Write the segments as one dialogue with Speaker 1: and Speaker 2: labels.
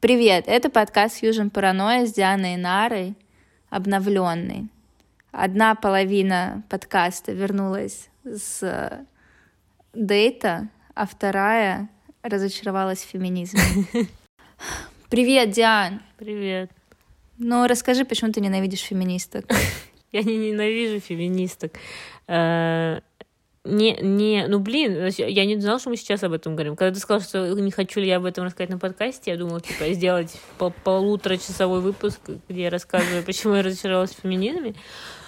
Speaker 1: Привет, это подкаст Fusion Паранойя с Дианой Нарой, обновленный. Одна половина подкаста вернулась с дейта, а вторая разочаровалась в феминизме. Привет, Диан.
Speaker 2: Привет.
Speaker 1: Ну, расскажи, почему ты ненавидишь феминисток?
Speaker 2: Я не ненавижу феминисток. Э, не, не, ну блин, я не знала, что мы сейчас об этом говорим. Когда ты сказал, что не хочу ли я об этом рассказать на подкасте, я думала, типа, сделать пол полуторачасовой выпуск, где я рассказываю, почему я разочаровалась в феминизме.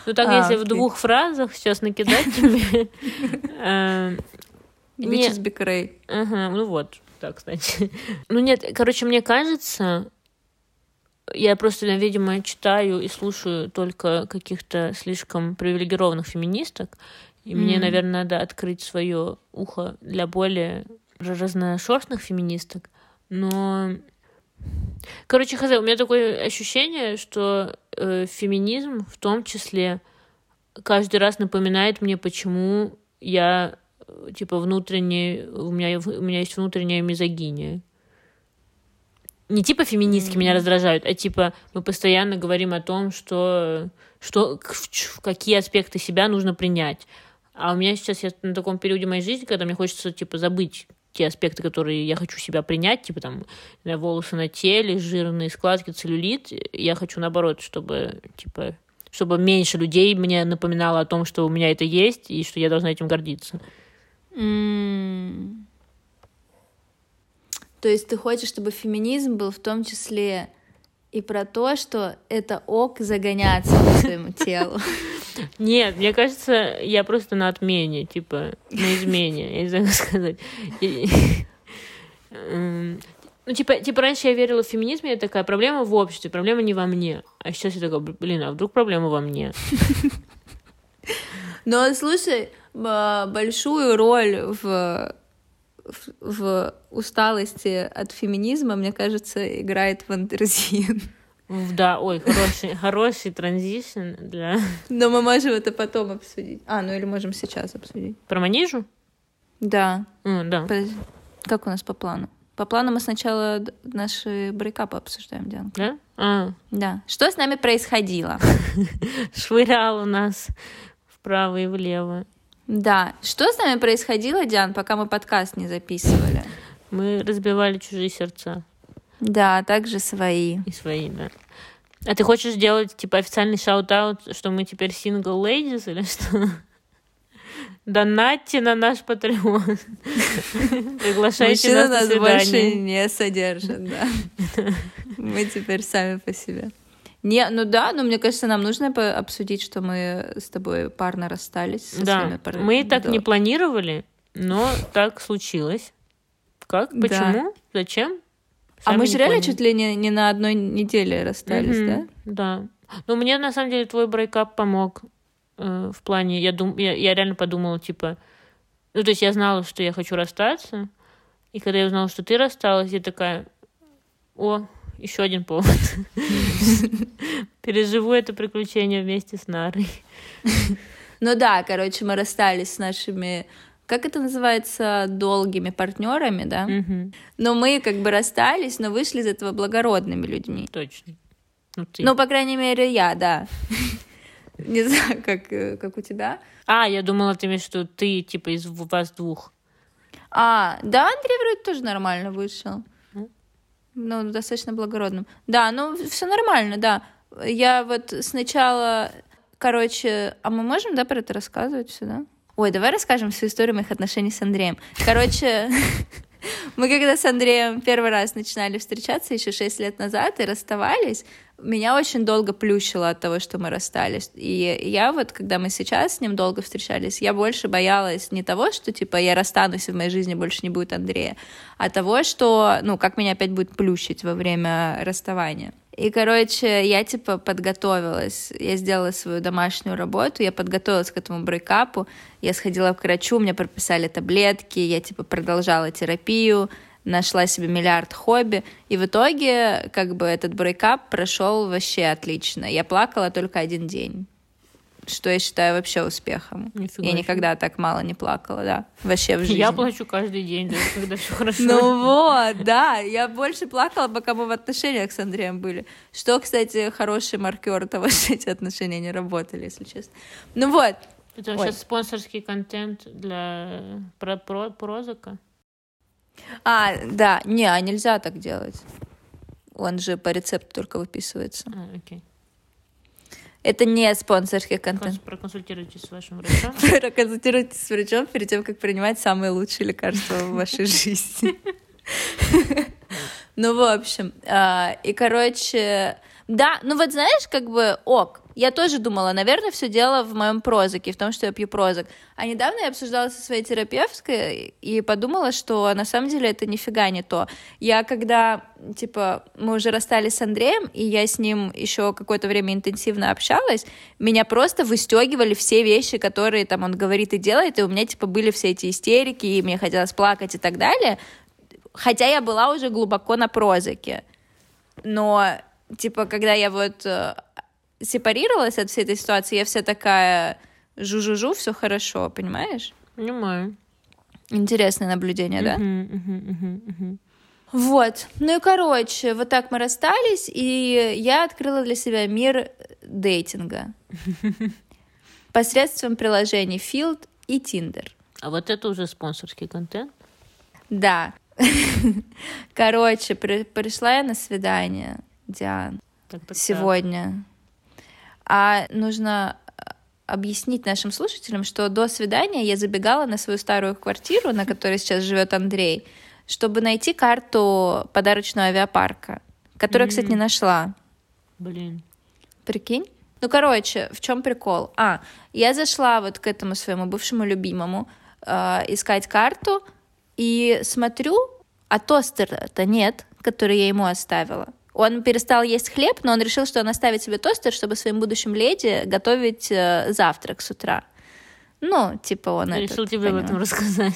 Speaker 2: Ну так, а, если окей. в двух фразах сейчас накидать тебе...
Speaker 1: Бичес Бикрей.
Speaker 2: Ага, ну вот, так, кстати. Ну нет, короче, мне кажется, я просто, видимо, читаю и слушаю только каких-то слишком привилегированных феминисток, и mm. мне, наверное, надо открыть свое ухо для более разношерстных феминисток. Но Короче, хз, у меня такое ощущение, что э, феминизм в том числе каждый раз напоминает мне, почему я э, типа внутренне у меня у меня есть внутренняя мизогиния. Не типа феминистки mm-hmm. меня раздражают, а типа мы постоянно говорим о том, что что в какие аспекты себя нужно принять. А у меня сейчас я на таком периоде моей жизни, когда мне хочется, типа, забыть те аспекты, которые я хочу себя принять, типа там волосы на теле, жирные складки, целлюлит. Я хочу наоборот, чтобы, типа, чтобы меньше людей мне напоминало о том, что у меня это есть и что я должна этим гордиться.
Speaker 1: Mm. То есть ты хочешь, чтобы феминизм был в том числе и про то, что это ок загоняться по своему телу.
Speaker 2: Нет, мне кажется, я просто на отмене, типа, на измене, я не знаю, как сказать. Ну, типа, типа, раньше я верила в феминизм, я такая, проблема в обществе, проблема не во мне. А сейчас я такая, блин, а вдруг проблема во мне?
Speaker 1: Но, слушай, большую роль в в, в усталости от феминизма, мне кажется, играет Wonderzine.
Speaker 2: Да, ой, хороший, хороший transition для...
Speaker 1: Но мы можем это потом обсудить. А, ну или можем сейчас обсудить.
Speaker 2: Про Манижу?
Speaker 1: Да.
Speaker 2: Mm, да.
Speaker 1: Как у нас по плану? По плану мы сначала наши breakup ы обсуждаем, Дианка.
Speaker 2: Да? А.
Speaker 1: Да. Что с нами происходило?
Speaker 2: Швыряло нас вправо и влево.
Speaker 1: Да. Что с нами происходило, Диан, пока мы подкаст не записывали?
Speaker 2: Мы разбивали чужие сердца.
Speaker 1: Да, также свои.
Speaker 2: И свои, да. А ты хочешь сделать, типа, официальный shout-out, что мы теперь single ladies или что? Донатьте на наш Patreon. Приглашайте
Speaker 1: Мужчина нас, нас больше не содержит, да. Мы теперь сами по себе. Не, ну да, но мне кажется, нам нужно обсудить, что мы с тобой парно расстались.
Speaker 2: да, пар... мы так не планировали, но так случилось. Как? Почему? Зачем?
Speaker 1: Сами а мы же реально чуть ли не, не на одной неделе расстались, mm-hmm,
Speaker 2: да? Да. Ну, мне на самом деле твой брейкап помог э, в плане, я, дум, я, я реально подумала, типа, ну, то есть я знала, что я хочу расстаться, и когда я узнала, что ты рассталась, я такая, о, еще один повод. Переживу это приключение вместе с Нарой.
Speaker 1: Ну да, короче, мы расстались с нашими как это называется, долгими партнерами, да?
Speaker 2: Угу.
Speaker 1: Но мы как бы расстались, но вышли из этого благородными людьми.
Speaker 2: Точно.
Speaker 1: Ну, ты. ну по крайней мере, я, да. Не знаю, как, э, как у тебя.
Speaker 2: А, я думала, ты имеешь в виду ты, типа, из вас двух.
Speaker 1: А, да, Андрей вроде тоже нормально вышел. Ну, достаточно благородным. Да, ну, все нормально, да. Я вот сначала, короче, а мы можем, да, про это рассказывать все, да? Ой, давай расскажем всю историю моих отношений с Андреем. Короче, мы когда с Андреем первый раз начинали встречаться еще шесть лет назад и расставались, меня очень долго плющило от того, что мы расстались. И я вот, когда мы сейчас с ним долго встречались, я больше боялась не того, что, типа, я расстанусь, и в моей жизни больше не будет Андрея, а того, что, ну, как меня опять будет плющить во время расставания. И, короче, я, типа, подготовилась. Я сделала свою домашнюю работу, я подготовилась к этому брейкапу. Я сходила к врачу, мне прописали таблетки, я, типа, продолжала терапию, нашла себе миллиард хобби. И в итоге, как бы, этот брейкап прошел вообще отлично. Я плакала только один день. Что я считаю вообще успехом.
Speaker 2: Нифига
Speaker 1: я никогда так мало не плакала, да, вообще в жизни.
Speaker 2: Я плачу каждый день, даже когда все хорошо.
Speaker 1: Ну вот, да, я больше плакала, пока мы в отношениях с Андреем были. Что, кстати, хороший маркер того, что эти отношения не работали, если честно. Ну вот,
Speaker 2: Это сейчас спонсорский контент для про, про, прозака.
Speaker 1: а, да, не, а нельзя так делать. Он же по рецепту только выписывается.
Speaker 2: А, окей.
Speaker 1: Это не спонсорский контент.
Speaker 2: Проконсультируйтесь с вашим врачом.
Speaker 1: Проконсультируйтесь с врачом перед тем, как принимать самые лучшие лекарства в вашей жизни. Ну, в общем, а, и, короче, да, ну вот знаешь, как бы ок. Я тоже думала, наверное, все дело в моем прозаке, в том, что я пью прозак. А недавно я обсуждала со своей терапевткой и подумала, что на самом деле это нифига не то. Я когда, типа, мы уже расстались с Андреем, и я с ним еще какое-то время интенсивно общалась, меня просто выстегивали все вещи, которые там он говорит и делает, и у меня, типа, были все эти истерики, и мне хотелось плакать и так далее, хотя я была уже глубоко на прозаке. Но, типа, когда я вот э, сепарировалась от всей этой ситуации, я вся такая жу-жу-жу, все хорошо, понимаешь?
Speaker 2: Понимаю.
Speaker 1: Интересное наблюдение, да? Вот. Ну и, короче, вот так мы расстались, и я открыла для себя мир дейтинга посредством приложений Field и Tinder.
Speaker 2: А вот это уже спонсорский контент.
Speaker 1: Да. Короче, при- пришла я на свидание, Диан,
Speaker 2: Так,
Speaker 1: сегодня. А нужно а, объяснить нашим слушателям, что до свидания я забегала на свою старую квартиру, на которой сейчас живет Андрей, чтобы найти карту подарочного авиапарка, которую, кстати, не нашла.
Speaker 2: Блин.
Speaker 1: Прикинь? Ну, короче, в чем прикол? А, я зашла вот к этому своему бывшему любимому э, искать карту и смотрю, а тостера-то нет, который я ему оставила. Он перестал есть хлеб, но он решил, что он оставит себе тостер, чтобы своим будущим леди готовить э, завтрак с утра. Ну, типа он
Speaker 2: Я
Speaker 1: этот,
Speaker 2: решил тебе об
Speaker 1: поняла.
Speaker 2: этом рассказать.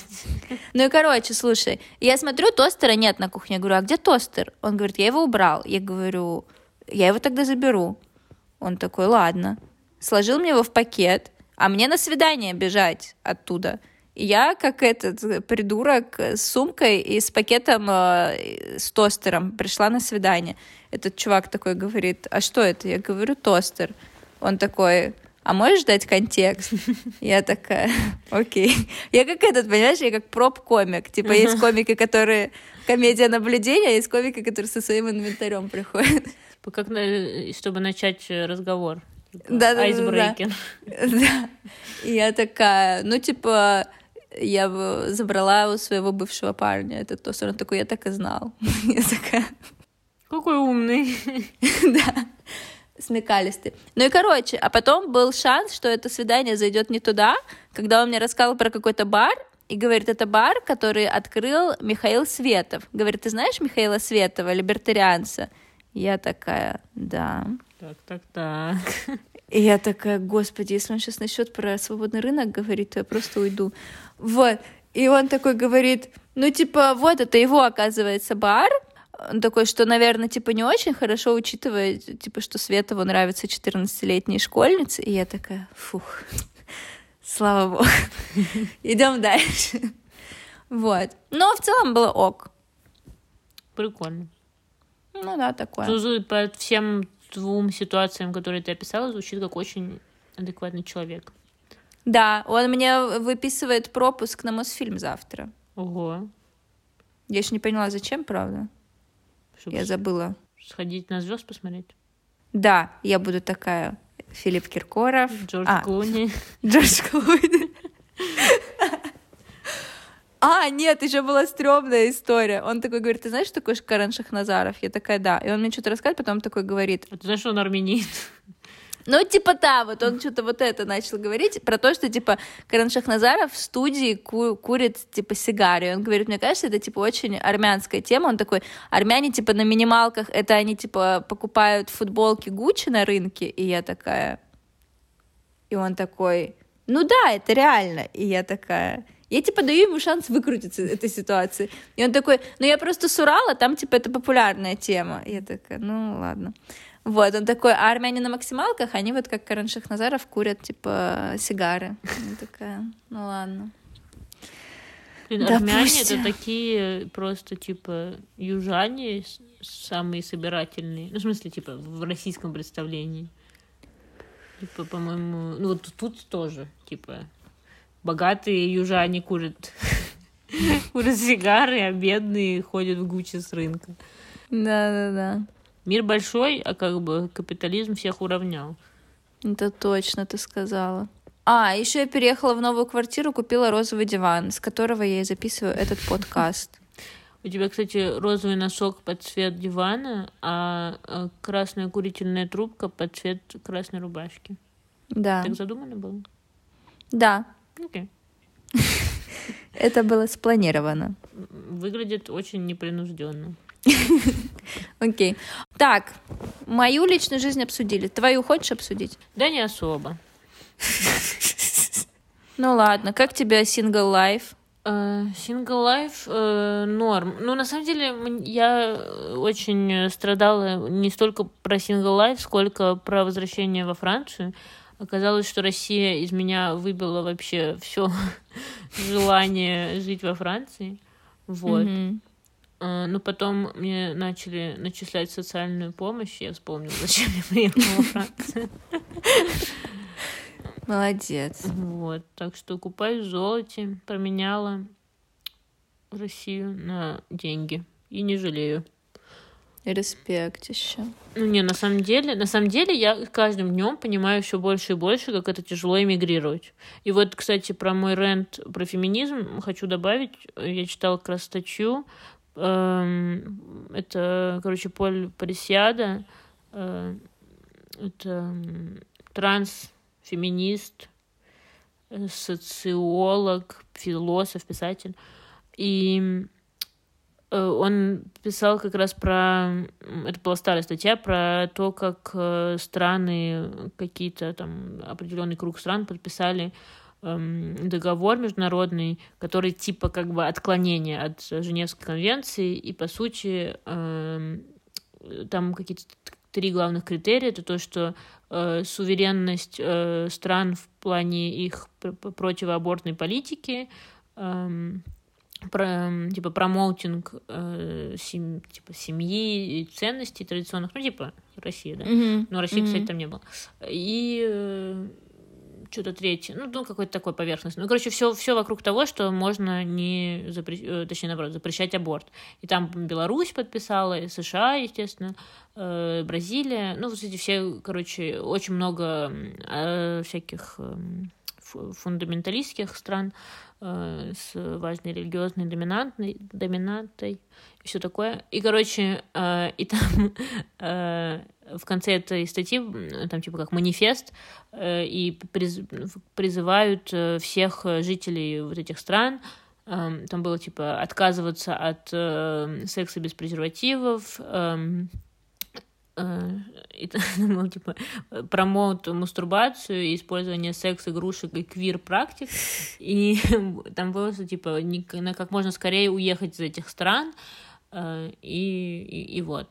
Speaker 1: Ну и короче, слушай, я смотрю, тостера нет на кухне. Я говорю, а где тостер? Он говорит, я его убрал. Я говорю, я его тогда заберу. Он такой, ладно. Сложил мне его в пакет, а мне на свидание бежать оттуда. Я, как этот придурок, с сумкой и с пакетом э, с тостером пришла на свидание. Этот чувак такой говорит, а что это? Я говорю, тостер. Он такой, а можешь дать контекст? Я такая, окей. Я как этот, понимаешь, я как проб-комик. Типа есть комики, которые комедия наблюдения, а есть комики, которые со своим инвентарем приходят.
Speaker 2: Как, на- чтобы начать э, разговор. Типа,
Speaker 1: Да-да-да-да.
Speaker 2: Айсбрейкер.
Speaker 1: Да. И я такая, ну, типа, я забрала у своего бывшего парня этот тостер. Он такой, я так и знал. Я такая,
Speaker 2: Какой умный.
Speaker 1: да, смекалистый. Ну и короче, а потом был шанс, что это свидание зайдет не туда, когда он мне рассказал про какой-то бар, и говорит, это бар, который открыл Михаил Светов. Говорит, ты знаешь Михаила Светова, либертарианца? Я такая, да.
Speaker 2: Так, так, так.
Speaker 1: И я такая, господи, если он сейчас насчет про свободный рынок говорит, то я просто уйду. Вот. И он такой говорит, ну, типа, вот это его, оказывается, бар. Он такой, что, наверное, типа, не очень хорошо, учитывая, типа, что Светову нравятся 14-летние школьницы. И я такая, фух, слава богу. Идем дальше. Вот. Но в целом было ок.
Speaker 2: Прикольно.
Speaker 1: Ну да, такое.
Speaker 2: Зузу по всем двум ситуациям, которые ты описала, звучит как очень адекватный человек.
Speaker 1: Да, он мне выписывает пропуск на Мосфильм завтра.
Speaker 2: Ого.
Speaker 1: Я еще не поняла, зачем, правда.
Speaker 2: Чтобы
Speaker 1: Я забыла.
Speaker 2: сходить на звезд посмотреть.
Speaker 1: Да, я буду такая Филипп Киркоров.
Speaker 2: Джордж
Speaker 1: а,
Speaker 2: Клуни.
Speaker 1: Джордж Клуни. А, нет, еще была стрёмная история. Он такой говорит, ты знаешь, что такое Карен Шахназаров? Я такая, да. И он мне что-то рассказывает, потом такой говорит,
Speaker 2: А ты знаешь, что он армянин?
Speaker 1: Ну, типа, да, вот он что-то вот это начал говорить про то, что, типа, Карен Шахназаров в студии ку- курит, типа, сигари. Он говорит, мне кажется, это, типа, очень армянская тема. Он такой, армяне, типа, на минималках, это они, типа, покупают футболки Гуччи на рынке. И я такая... И он такой, ну да, это реально. И я такая... Я, типа, даю ему шанс выкрутиться из этой ситуации. И он такой, ну, я просто с Урала, там, типа, это популярная тема. Я такая, ну, ладно. Вот, он такой, а армяне на максималках, они вот как Карен Шахназаров курят, типа, сигары. Я такая, ну, ладно.
Speaker 2: Блин, армяне это такие просто, типа, южане самые собирательные. Ну, в смысле, типа, в российском представлении. Типа, по-моему, ну вот тут тоже, типа, богатые южане курят, курят сигары, а бедные ходят в Гуччи с рынка.
Speaker 1: Да-да-да.
Speaker 2: Мир большой, а как бы капитализм всех уравнял.
Speaker 1: Это точно ты сказала. А, еще я переехала в новую квартиру, купила розовый диван, с которого я и записываю этот подкаст.
Speaker 2: У тебя, кстати, розовый носок под цвет дивана, а, а красная курительная трубка под цвет красной рубашки.
Speaker 1: Да.
Speaker 2: Так задумано было?
Speaker 1: Да.
Speaker 2: Окей.
Speaker 1: Это было спланировано.
Speaker 2: Выглядит очень непринужденно.
Speaker 1: Окей. Так, мою личную жизнь обсудили. Твою хочешь обсудить?
Speaker 2: Да не особо.
Speaker 1: Ну ладно, как тебе Life?
Speaker 2: Single Life э, норм. Ну, на самом деле, я очень страдала не столько про Single Life, сколько про возвращение во Францию. Оказалось, что Россия из меня выбила вообще все желание жить во Франции. Вот. Mm-hmm. Но потом мне начали начислять социальную помощь, я вспомнила, зачем я приехала во Францию.
Speaker 1: Молодец.
Speaker 2: Вот, так что купаюсь в золоте, променяла Россию на деньги и не жалею.
Speaker 1: Респект еще.
Speaker 2: Ну не, на самом деле, на самом деле я каждым днем понимаю все больше и больше, как это тяжело эмигрировать. И вот, кстати, про мой рент, про феминизм хочу добавить. Я читала как раз статью. Эм, это, короче, Поль Парисиада. Э, это транс феминист, э, социолог, философ, писатель. И э, он писал как раз про... Это была старая статья про то, как страны, какие-то там определенный круг стран подписали договор международный, который типа как бы отклонение от Женевской конвенции, и по сути эм, там какие-то три главных критерия. Это то, что э, суверенность э, стран в плане их противоабортной политики, э, про, типа промоутинг э, сем, типа семьи и ценностей традиционных, ну типа Россия, да, mm-hmm. но России, mm-hmm. кстати, там не было. И э, что-то третье, ну, ну какой-то такой поверхностный. Ну, короче, все, все вокруг того, что можно не запрещать, э, точнее, наоборот, запрещать аборт. И там Беларусь подписала, и США, естественно, э, Бразилия, ну, вот эти все, короче, очень много э, всяких э, фундаменталистских стран э, с важной религиозной доминантной, доминантой и все такое. И, короче, э, и там э, в конце этой статьи, там типа как манифест, э, и приз, призывают э, всех жителей вот этих стран, э, там было типа отказываться от э, секса без презервативов, э, и был типа промоут мастурбацию и использование секс-игрушек и квир-практик. И там было, что типа как можно скорее уехать из этих стран. И, и, и вот.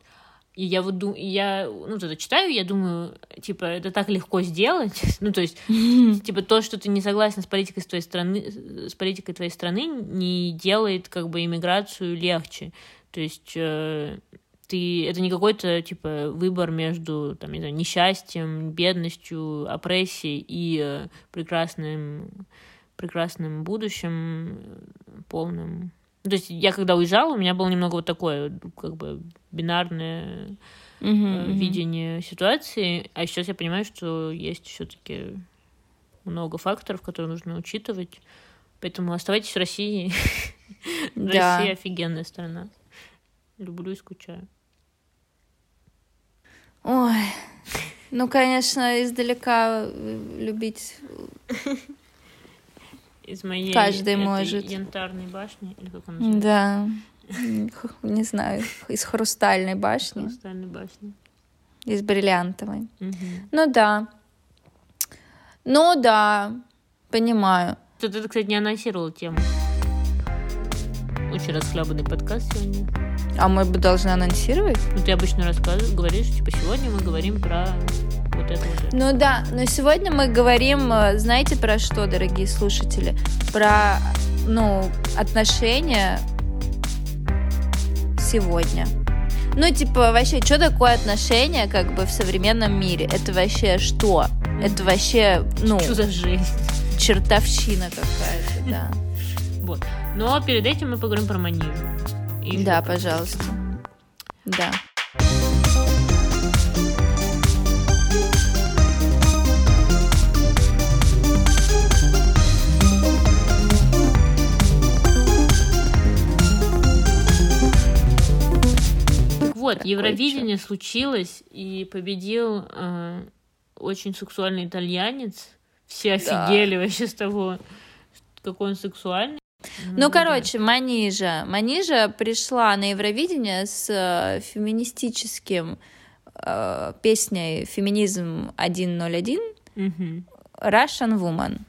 Speaker 2: И я вот думаю, я, ну, это читаю, я думаю, типа, это так легко сделать. ну, то есть, типа, то, что ты не согласен с политикой с твоей страны, с политикой твоей страны, не делает, как бы, иммиграцию легче. То есть, э, ты, это не какой-то, типа, выбор между, там, не знаю, несчастьем, бедностью, опрессией и э, прекрасным, прекрасным будущим, полным то есть я когда уезжала, у меня было немного вот такое, как бы бинарное uh-huh, видение ситуации, а сейчас я понимаю, что есть все-таки много факторов, которые нужно учитывать. Поэтому оставайтесь в России. Да. Россия офигенная страна. Люблю и скучаю.
Speaker 1: Ой, ну, конечно, издалека любить
Speaker 2: из моей
Speaker 1: Каждый может.
Speaker 2: янтарной башни, или как она
Speaker 1: называется? Да, не знаю, из хрустальной башни.
Speaker 2: Хрустальной башни.
Speaker 1: Из бриллиантовой. Ну да. Ну да, понимаю.
Speaker 2: Ты, ты, кстати, не анонсировал тему. Очень расхлябанный подкаст сегодня.
Speaker 1: А мы бы должны анонсировать?
Speaker 2: Ну, ты обычно рассказываешь, говоришь, типа, сегодня мы говорим про вот это вот.
Speaker 1: Ну да, но сегодня мы говорим, э, знаете, про что, дорогие слушатели? Про, ну, отношения сегодня. Ну, типа, вообще, что такое отношения, как бы, в современном мире? Это вообще что? Это вообще, ну...
Speaker 2: Что за жизнь?
Speaker 1: Чертовщина какая-то, да.
Speaker 2: Вот. Но перед этим мы поговорим про манижу. И
Speaker 1: Да, пожалуйста. Да.
Speaker 2: Вот, Евровидение случилось, и победил э, очень сексуальный итальянец. Все
Speaker 1: Да.
Speaker 2: офигели вообще с того, какой он сексуальный.
Speaker 1: Ну, короче, Манижа. Манижа пришла на Евровидение с э, феминистическим э, песней «Феминизм 101»
Speaker 2: Мгм.
Speaker 1: Russian Woman.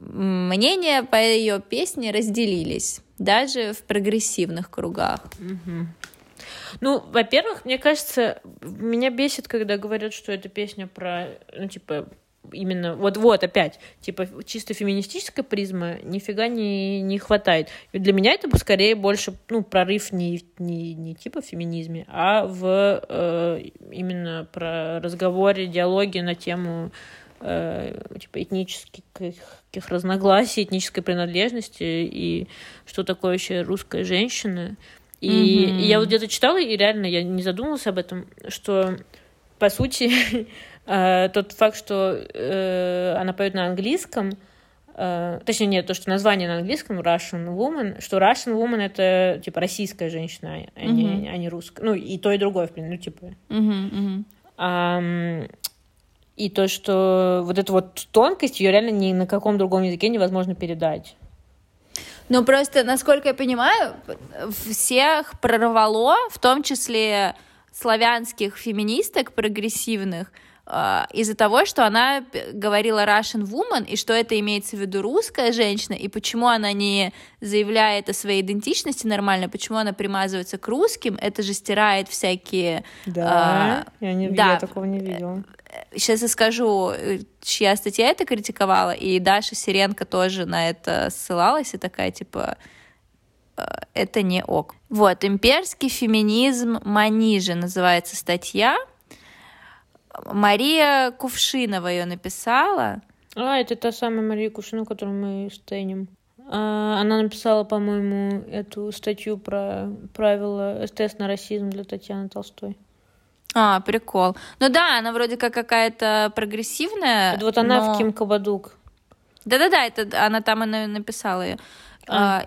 Speaker 1: Мнения по ее песне разделились, даже в прогрессивных кругах.
Speaker 2: Мгм. Ну, во-первых, мне кажется, меня бесит, когда говорят, что эта песня про, ну, типа, именно, вот-вот, опять, типа, чисто феминистическая призма, нифига не, не хватает. И для меня это бы скорее больше, ну, прорыв не, не, не типа в феминизме, а в э, именно про разговоре, диалоге на тему э, типа этнических каких разногласий, этнической принадлежности и что такое вообще русская женщина. И, и я вот где-то читала, и реально я не задумывалась об этом, что по сути э, тот факт, что э, она поет на английском, э, точнее нет, то, что название на английском Russian Woman, что Russian Woman это типа российская женщина, а не,
Speaker 1: Мгм.
Speaker 2: а не русская. Ну и то, и другое, в принципе, ну типа.
Speaker 1: Мгм.
Speaker 2: Ам, и то, что вот эту вот тонкость, ее реально ни на каком другом языке невозможно передать.
Speaker 1: Ну, просто, насколько я понимаю, всех прорвало, в том числе славянских феминисток прогрессивных, э, из-за того, что она говорила Russian woman, и что это имеется в виду русская женщина, и почему она не заявляет о своей идентичности нормально, почему она примазывается к русским, это же стирает всякие...
Speaker 2: Да, я, не,
Speaker 1: да.
Speaker 2: я такого не видела.
Speaker 1: Сейчас я скажу, э, чья статья это критиковала, и Даша Сиренко тоже на это ссылалась, и такая, типа, э, это не ок. Вот, «Имперский феминизм Манижи» называется статья. Мария Кувшинова ее написала.
Speaker 2: А, это та самая Мария Кушина, которую мы стейнем. А, она написала, по-моему, эту статью про правила тест на расизм для Татьяны Толстой.
Speaker 1: А, прикол. Ну да, она вроде как какая-то прогрессивная.
Speaker 2: Это вот она
Speaker 1: но-
Speaker 2: в Ким Кабадук.
Speaker 1: Да-да-да, это она там и на- написала ее.
Speaker 2: А.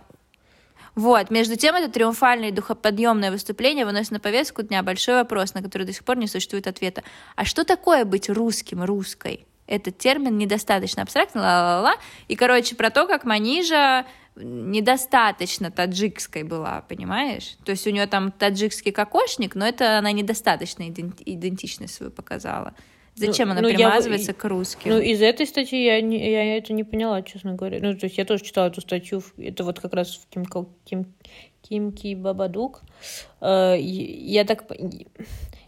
Speaker 1: вот, между тем, это триумфальное и духоподъемное выступление выносит на повестку дня большой вопрос, на который до сих пор не существует ответа. А что такое быть русским, русской? Этот термин недостаточно абстрактный, ла-ла-ла. И, короче, про то, как Манижа недостаточно таджикской была, понимаешь? То есть у нее там таджикский кокошник, но это она недостаточно иден- идентичность свою показала. Зачем
Speaker 2: Ну,
Speaker 1: она
Speaker 2: ну, я
Speaker 1: примазывается
Speaker 2: в-
Speaker 1: к русским?
Speaker 2: Ну, из этой статьи я, не, я это не поняла, честно говоря. Ну, то есть я тоже читала эту статью. Это вот как раз в Ким, Ким, Кимки Бабадук. Э, я так,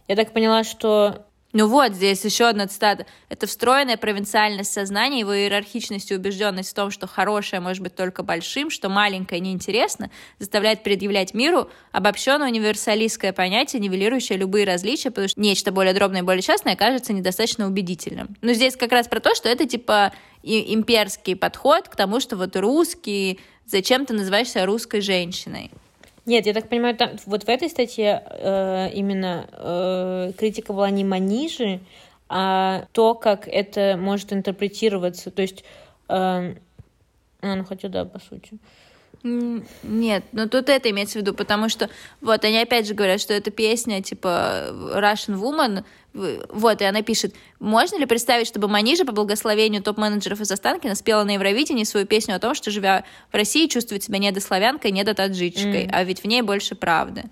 Speaker 2: я так поняла, что
Speaker 1: Ну вот, здесь еще одна цитата. Это встроенная провинциальность сознания, его иерархичность и убежденность в том, что хорошее может быть только большим, что маленькое неинтересно, заставляет предъявлять миру обобщенное универсалистское понятие, нивелирующее любые различия, потому что нечто более дробное и более частное кажется недостаточно убедительным. Но здесь как раз про то, что это типа имперский подход к тому, что вот русский, зачем ты называешься русской женщиной?
Speaker 2: Нет, я так понимаю, там, вот в этой статье э, именно э, критика была не Манижи, а то, как это может интерпретироваться. То есть, э, ну хотя да, по сути.
Speaker 1: Нет, но тут это имеется в виду, потому что вот они опять же говорят, что эта песня типа Russian Woman, вот, и она пишет, можно ли представить, чтобы Манижа по благословению топ-менеджеров из Останкина спела на Евровидении свою песню о том, что, живя в России, чувствует себя недославянкой, недотаджичкой,
Speaker 2: Мгм.
Speaker 1: а ведь в ней больше правды.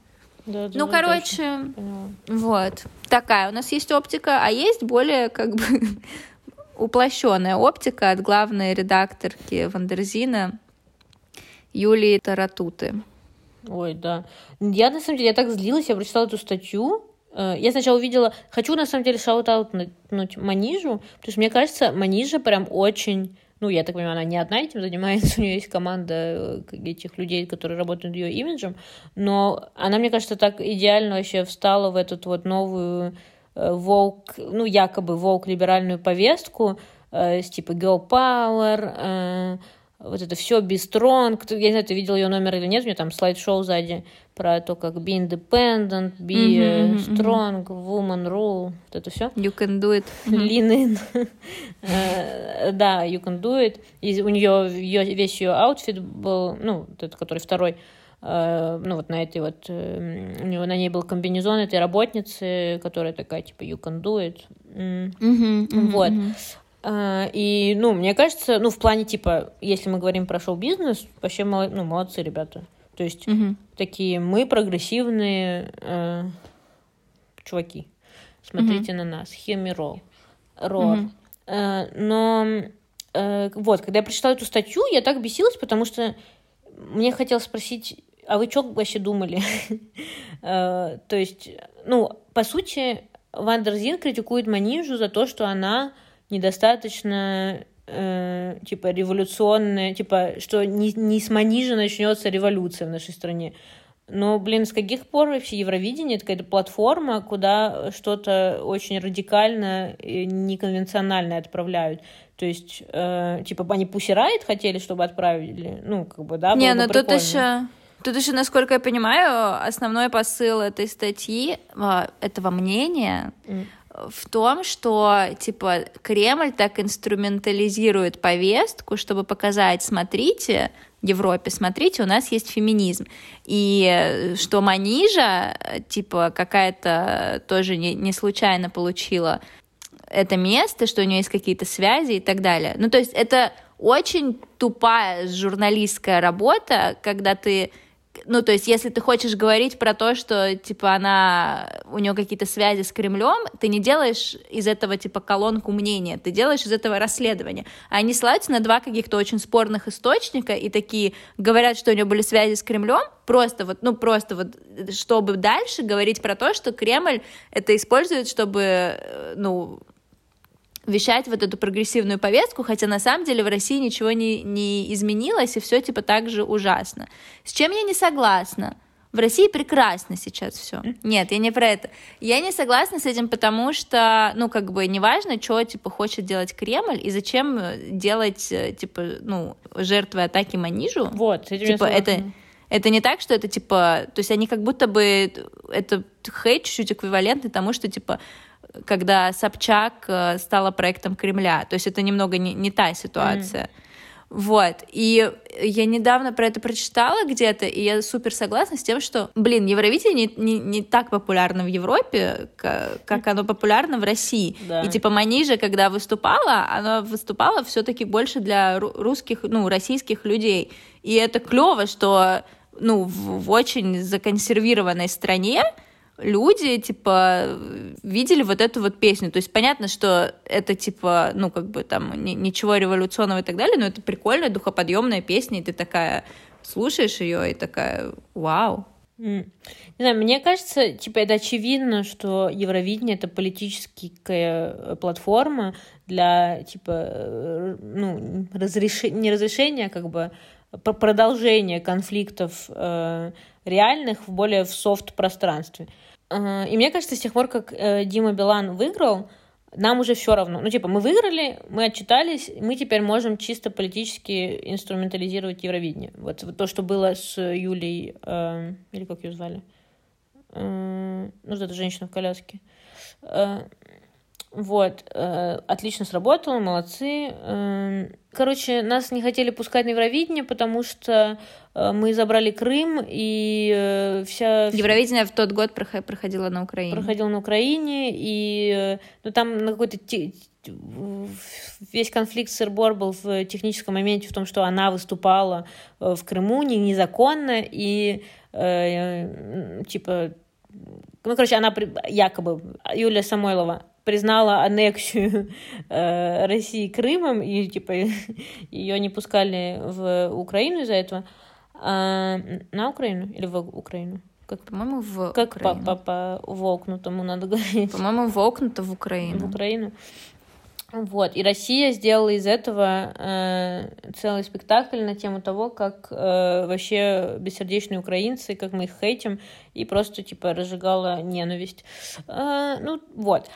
Speaker 2: Да, да,
Speaker 1: ну,
Speaker 2: да,
Speaker 1: короче, вот, такая у нас есть оптика, а есть более как бы уплощенная оптика от главной редакторки Вандерзина Юлии Таратуты.
Speaker 2: Ой, да. Я, на самом деле, я так злилась, я прочитала эту статью. Э, я сначала увидела... Хочу, на самом деле, шаут-аутнуть Манижу, потому что, мне кажется, Манижа прям очень... Ну, я так понимаю, она не одна этим занимается, у нее есть команда э, этих людей, которые работают над ее имиджем, но она, мне кажется, так идеально вообще встала в эту вот новую волк, э, ну, якобы волк либеральную повестку, с типа girl power, вот это все be strong. Я не знаю, ты видел ее номер или нет, у нее там слайд-шоу сзади про то, как be independent, be mm-hmm, strong, mm-hmm. woman rule, вот это все.
Speaker 1: You can do it.
Speaker 2: Lean in. Э, да, you can do it. И у нее весь ее outfit был, ну, этот, который второй, э, ну, вот на этой вот, у него на ней был комбинезон этой работницы, которая такая, типа, you can do it. Вот. И, ну, мне кажется, ну, в плане, типа, если мы говорим про шоу-бизнес, вообще ну, молодцы ребята. То есть угу. такие мы прогрессивные э, чуваки. Смотрите угу. на нас. Хемиро. Рор. Угу. Э, но э, вот, когда я прочитала эту статью, я так бесилась, потому что мне хотелось спросить, а вы что вообще думали? э, то есть, ну, по сути, Вандерзин критикует Манижу за то, что она недостаточно э, типа революционная, типа, что не, не с Манижа начнется революция в нашей стране. Но, блин, с каких пор вообще Евровидение это какая-то платформа, куда что-то очень радикально и неконвенциональное отправляют? То есть, э, типа, они Pussy Riot хотели, чтобы отправили? Ну, как бы, да,
Speaker 1: Не, но тут еще... Тут еще, насколько я понимаю, основной посыл этой статьи, а, этого мнения, mm в том, что типа Кремль так инструментализирует повестку, чтобы показать, смотрите, Европе, смотрите, у нас есть феминизм. И э, что Манижа, типа, какая-то тоже не, не случайно получила это место, что у нее есть какие-то связи и так далее. Ну, то есть это очень тупая журналистская работа, когда ты ну, то есть, если ты хочешь говорить про то, что, типа, она, у нее какие-то связи с Кремлем, ты не делаешь из этого, типа, колонку мнения, ты делаешь из этого расследование. А они ссылаются на два каких-то очень спорных источника и такие говорят, что у нее были связи с Кремлем, просто вот, ну, просто вот, чтобы дальше говорить про то, что Кремль это использует, чтобы, э, ну, вещать вот эту прогрессивную повестку, хотя на самом деле в России ничего не, не изменилось, и все типа так же ужасно. С чем я не согласна? В России прекрасно сейчас все. Нет, я не про это. Я не согласна с этим, потому что, ну, как бы, неважно, что, типа, хочет делать Кремль, и зачем делать, э, типа, ну, жертвы атаки Манижу.
Speaker 2: Вот,
Speaker 1: типа, это, это не так, что это, типа, то есть они как будто бы, это хейт чуть-чуть эквивалентный тому, что, типа, когда Собчак э, стала проектом Кремля. То есть это немного не, не та ситуация. Mm. Вот. И я недавно про это прочитала где-то, и я супер согласна с тем, что, блин, Евровидение не, не, не так популярно в Европе, как, как оно популярно в России. Да. И типа Манижа, когда выступала, она выступала все-таки больше для русских, ну, российских людей. И это клево, что ну, в, в очень законсервированной стране люди, типа, видели вот эту вот песню. То есть понятно, что это, типа, ну, как бы там ничего революционного и так далее, но это прикольная, духоподъемная песня, и ты такая слушаешь ее и такая, вау.
Speaker 2: Не знаю, мне кажется, типа, это очевидно, что Евровидение — это политическая э, платформа для, типа, э, ну, разрешения, не разрешения, а как бы продолжения конфликтов э, реальных в более в софт-пространстве. Э, и мне кажется, с тех пор, как э, Дима Билан выиграл, нам уже все равно. Ну, типа, мы выиграли, мы отчитались, мы теперь можем чисто политически инструментализировать Евровидение. Вот, вот то, что было с Юлей, э, или как ее звали? Э, ну, вот эта женщина в коляске. Э, вот, э, отлично сработало, молодцы. Э, короче, нас не хотели пускать на Евровидение, потому что э, мы забрали Крым, и э, вся...
Speaker 1: Евровидение в тот год проходило на Украине.
Speaker 2: Проходило на Украине, и э, ну, там на какой-то весь конфликт с Эрбор был в техническом моменте в том, что она выступала в Крыму не, незаконно, и э, типа ну, короче, она якобы, Юлия Самойлова признала аннексию э, России Крымом, и типа ее не пускали в Украину из-за этого. А, на Украину или в Украину?
Speaker 1: Как, по-моему, в
Speaker 2: как Украину. по, по, по вокнутому надо говорить.
Speaker 1: По-моему, вокнуто в Украину.
Speaker 2: В Украину. Вот, и Россия сделала из этого э, целый спектакль на тему того, как э, вообще бессердечные украинцы, как мы их хейтим, и просто, типа, разжигала ненависть. Э, ну, вот.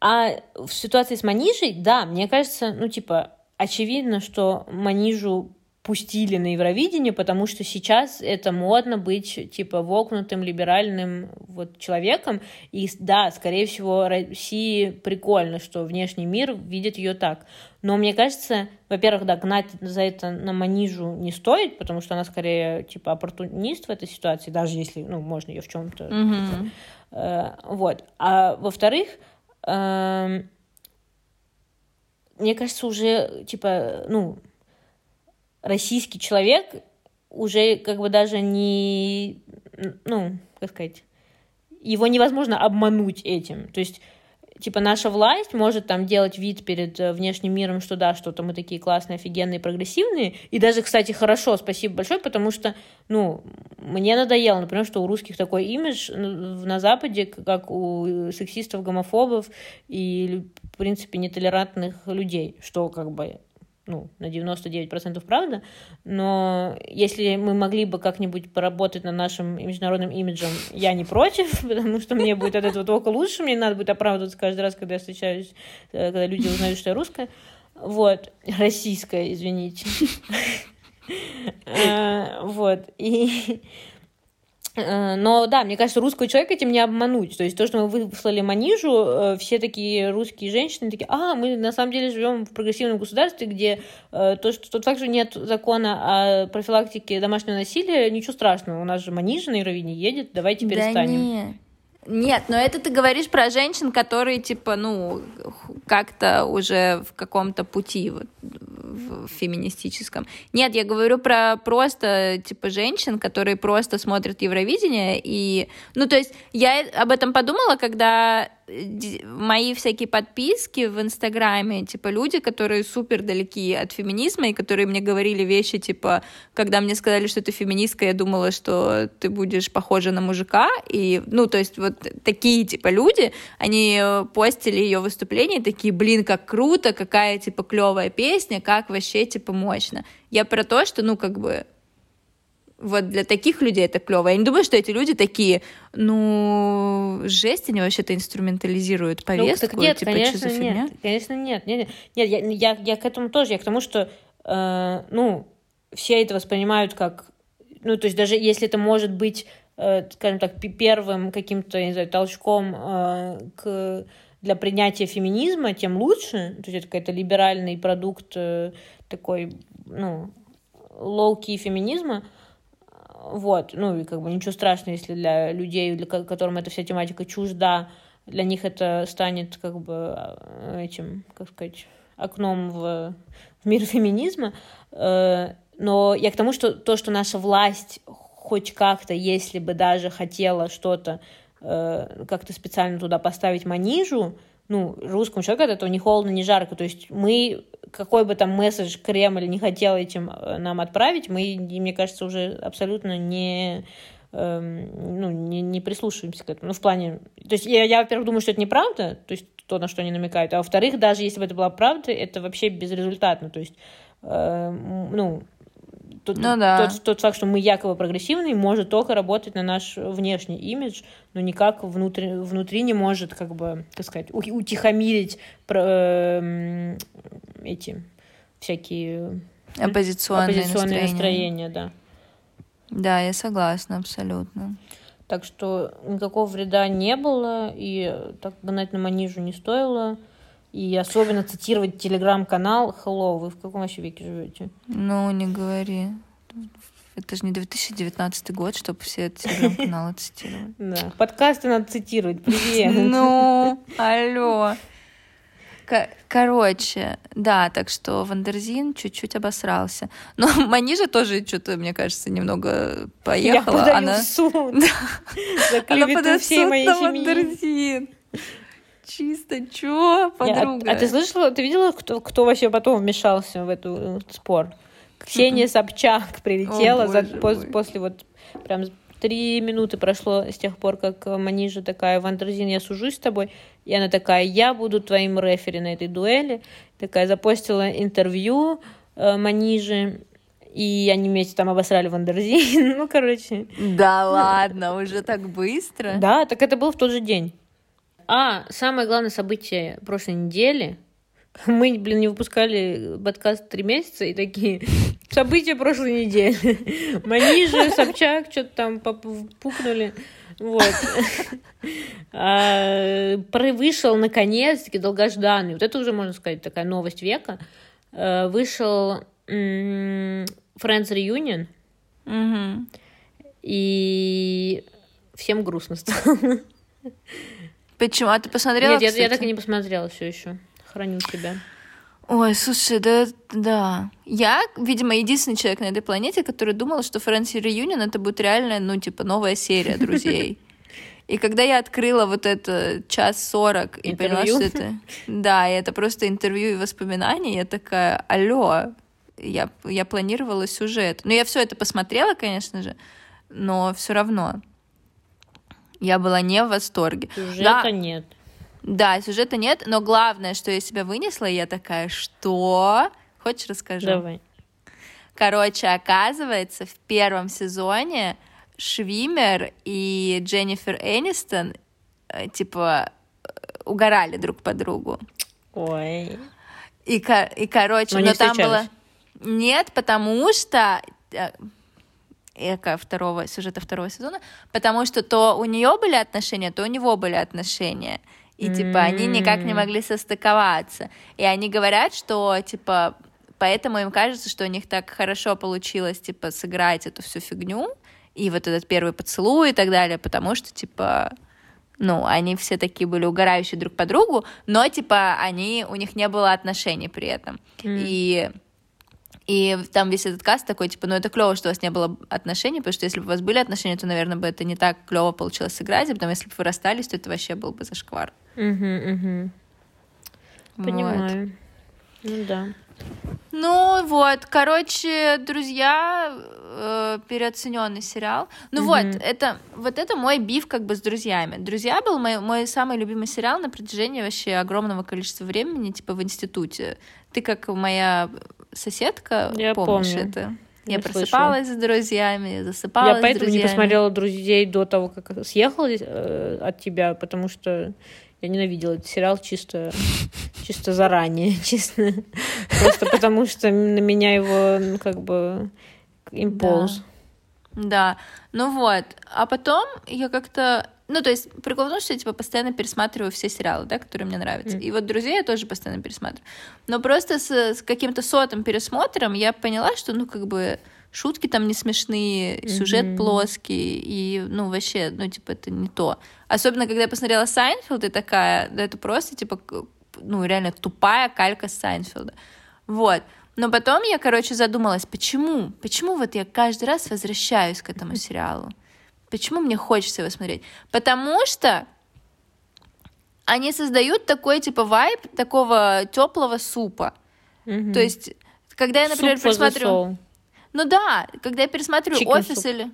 Speaker 2: А в ситуации с Манижей, да, мне кажется, ну, типа, очевидно, что Манижу пустили на Евровидение, потому что сейчас это модно быть, типа, вокнутым, либеральным вот человеком. И да, скорее всего, России прикольно, что внешний мир видит ее так. Но мне кажется, во-первых, да, гнать за это на Манижу не стоит, потому что она скорее, типа, оппортунист в этой ситуации, даже если, ну, можно ее в чем-то...
Speaker 1: Mm-hmm.
Speaker 2: Э, вот. А во-вторых, мне кажется, уже, типа, ну, российский человек уже как бы даже не, ну, как сказать, его невозможно обмануть этим. То есть типа наша власть может там делать вид перед э, внешним миром, что да, что-то мы такие классные, офигенные, прогрессивные. И даже, кстати, хорошо, спасибо большое, потому что, ну, мне надоело, например, что у русских такой имидж на Западе, как у сексистов, гомофобов и, в принципе, нетолерантных людей, что как бы ну, на 99% правда, но если мы могли бы как-нибудь поработать над нашим международным имиджем, я не против, потому что мне будет от этого только лучше, мне надо будет оправдываться каждый раз, когда я встречаюсь, э, когда люди узнают, что я русская. Вот, российская, извините. Э, вот, и но да, мне кажется, русского человека этим не обмануть. То есть то, что мы выслали Манижу, э, все такие русские женщины такие, а, мы на самом деле живем в прогрессивном государстве, где э, то, что тот факт, что нет закона о профилактике домашнего насилия, ничего страшного. У нас же Манижа на Евровидении едет, давайте перестанем. Да
Speaker 1: не. Нет, но это ты говоришь про женщин, которые, типа, ну, как-то уже в каком-то пути вот, в феминистическом. Нет, я говорю про просто, типа, женщин, которые просто смотрят Евровидение, и, ну, то есть я об этом подумала, когда мои всякие подписки в Инстаграме, типа люди, которые супер далеки от феминизма и которые мне говорили вещи, типа, когда мне сказали, что ты феминистка, я думала, что ты будешь похожа на мужика, и, ну, то есть вот такие, типа, люди, они постили ее выступление, такие, блин, как круто, какая, типа, клевая песня, как вообще, типа, мощно. Я про то, что, ну, как бы, вот для таких людей это клево. Я не думаю, что эти люди такие, ну, жесть, они вообще-то инструментализируют повестку. Ну, нет, типа,
Speaker 2: конечно,
Speaker 1: что за
Speaker 2: фигня? нет, конечно, нет. Нет, нет я, я, я к этому тоже, я к тому, что, э, ну, все это воспринимают как, ну, то есть даже если это может быть, э, скажем так, первым каким-то, не знаю, толчком э, к для принятия феминизма, тем лучше. То есть это какой-то либеральный продукт э, такой, ну, low-key феминизма. Вот, ну и как бы ничего страшного, если для людей, для которым эта вся тематика чужда, для них это станет как бы э, этим, как сказать, окном в, в мир феминизма. Э, но я к тому, что то, что наша власть хоть как-то, если бы даже хотела что-то э, как-то специально туда поставить манижу, ну, русскому человеку от этого не холодно, не жарко. То есть мы, какой бы там месседж Кремль не хотел этим э, нам отправить, мы, мне кажется, уже абсолютно не, эм, ну, не, не прислушиваемся к этому. Ну, в плане... То есть я, я, во-первых, думаю, что это неправда, то есть то, на что они намекают, а во-вторых, даже если бы это была правда, это вообще безрезультатно. То есть, э, ну, тот, ну, да. тот, тот факт, что мы якобы прогрессивные, может только работать на наш внешний имидж, но никак внутри, внутри не может, как бы, так сказать, утихомирить э, эти всякие
Speaker 1: оппозиционные,
Speaker 2: оппозиционные настроения. настроения, да.
Speaker 1: Да, я согласна абсолютно.
Speaker 2: Так что никакого вреда не было, и так гнать на манижу не стоило. И особенно цитировать телеграм-канал Hello, вы в каком вообще веке живете?
Speaker 1: Ну, не говори. Это же не 2019 год, чтобы все телеграм-каналы цитировали.
Speaker 2: Да, подкасты надо цитировать. Привет.
Speaker 1: Ну, алло. Короче, да, так что Вандерзин чуть-чуть обосрался. Но Манижа тоже что-то, мне кажется, немного поехала.
Speaker 2: Я Она... в суд.
Speaker 1: Она подает в суд на Вандерзин. Чисто, чё, подруга?
Speaker 2: а, а ты слышала, ты видела, кто, кто вообще потом вмешался в эту э, спор? Ксения Собчак прилетела
Speaker 1: О,
Speaker 2: за, пос- после вот прям три минуты прошло с тех пор, как э, Манижа такая, Вандерзин, я сужусь с тобой. И она такая, я буду твоим рефери на этой дуэли. Такая запостила интервью э, Манижи, и они вместе там обосрали Вандерзин. Ну, короче.
Speaker 1: Да ладно, уже так быстро?
Speaker 2: Да, так это было в тот же день. А, самое главное событие прошлой недели. Мы, блин, не выпускали подкаст три месяца и такие события прошлой недели. Манижа, Собчак, что-то там пукнули. Вот. А, Вышел, наконец-таки, долгожданный. Вот это уже, можно сказать, такая новость века. Э, Вышел Friends Reunion, и всем грустно стало.
Speaker 1: Почему? А ты посмотрела,
Speaker 2: Нет, я, я так и не посмотрела все еще. Храню себя.
Speaker 1: Ой, слушай, да, да. Я, видимо, единственный человек на этой планете, который думал, что Friends Reunion это будет реально, ну, типа, новая серия друзей. И когда я открыла вот это час сорок и поняла, что это... Да, это просто интервью и воспоминания, я такая, алло, я, я планировала сюжет. Ну, я все это посмотрела, конечно же, но все равно. Я была не в восторге.
Speaker 2: Сюжета
Speaker 1: Да.
Speaker 2: нет.
Speaker 1: Да, сюжета нет, но главное, что я себя вынесла, я такая, что? Хочешь расскажу?
Speaker 2: Давай.
Speaker 1: Короче, оказывается, в первом сезоне Швимер и Дженнифер Энистон э, типа э, угорали друг по другу.
Speaker 2: Ой.
Speaker 1: И, и короче,
Speaker 2: Но
Speaker 1: но, там было... Нет, потому что... эко второго сюжета второго сезона, потому что то у нее были отношения, то у него были отношения. И типа они никак не могли состыковаться. И они говорят, что типа поэтому им кажется, что у них так хорошо получилось типа сыграть эту всю фигню и вот этот первый поцелуй и так далее, потому что типа ну, они все такие были угорающие друг по другу, но, типа, они, у них не было отношений при этом.
Speaker 2: М.
Speaker 1: И, и там весь этот каст такой, типа, ну, это клево, что у вас не было отношений, потому что если бы у вас были отношения, то, наверное, бы это не так клево получилось сыграть, а потом, если бы вы расстались, то это вообще был бы зашквар.
Speaker 2: Мгм, мгм.
Speaker 1: Вот.
Speaker 2: Понимаю. Ну да.
Speaker 1: Ну вот, короче, друзья, э, переоцененный сериал. Ну
Speaker 2: Мгм.
Speaker 1: вот, это вот это мой биф как бы с друзьями. Друзья был мой, мой самый любимый сериал на протяжении вообще огромного количества времени, типа в институте. Ты как моя соседка,
Speaker 2: Я
Speaker 1: помнишь
Speaker 2: помню.
Speaker 1: это?
Speaker 2: Я слышала.
Speaker 1: просыпалась с друзьями, засыпала
Speaker 2: Я
Speaker 1: с
Speaker 2: поэтому не
Speaker 1: друзьями.
Speaker 2: посмотрела друзей до того, как съехала э, от тебя, потому что я ненавидела этот сериал чисто, чисто заранее, честно. Просто потому что на меня его, ну, как бы, имполз.
Speaker 1: Да, ну вот. А потом я как-то... Ну, то есть, прикол в том, что я, типа, постоянно пересматриваю все сериалы, да, которые мне нравятся.
Speaker 2: Мгм.
Speaker 1: И вот «Друзей» я тоже постоянно пересматриваю. Но просто с, с каким-то сотым пересмотром я поняла, что, ну, как бы, шутки там не смешные, сюжет
Speaker 2: Мгм.
Speaker 1: плоский, и, ну, вообще, ну, типа, это не то. Особенно, когда я посмотрела «Seinfeld», и такая, да, это просто, типа, ну, реально тупая калька Seinfeld'а. Вот. Но потом я, короче, задумалась, почему? Почему вот я каждый раз возвращаюсь к этому сериалу? Почему мне хочется его смотреть? Потому что они создают такой, типа, vibe такого теплого супа.
Speaker 2: Мгм.
Speaker 1: То есть, когда я, например, пересматриваю...
Speaker 2: soul.
Speaker 1: Ну да, когда я пересматриваю
Speaker 2: Chicken
Speaker 1: офис
Speaker 2: soup.
Speaker 1: или.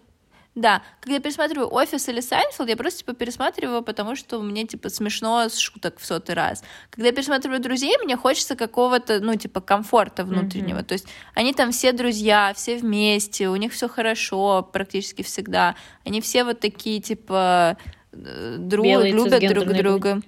Speaker 1: Да, когда я пересматриваю офис или Seinfeld, я просто типа пересматриваю, потому что мне типа смешно с шуток в сотый раз. Когда я пересматриваю друзей, мне хочется какого-то, ну, типа, комфорта внутреннего. То есть они там все друзья, все вместе, у них все хорошо практически всегда. Они все вот такие, типа, друг,
Speaker 2: Белые
Speaker 1: любят друг друга.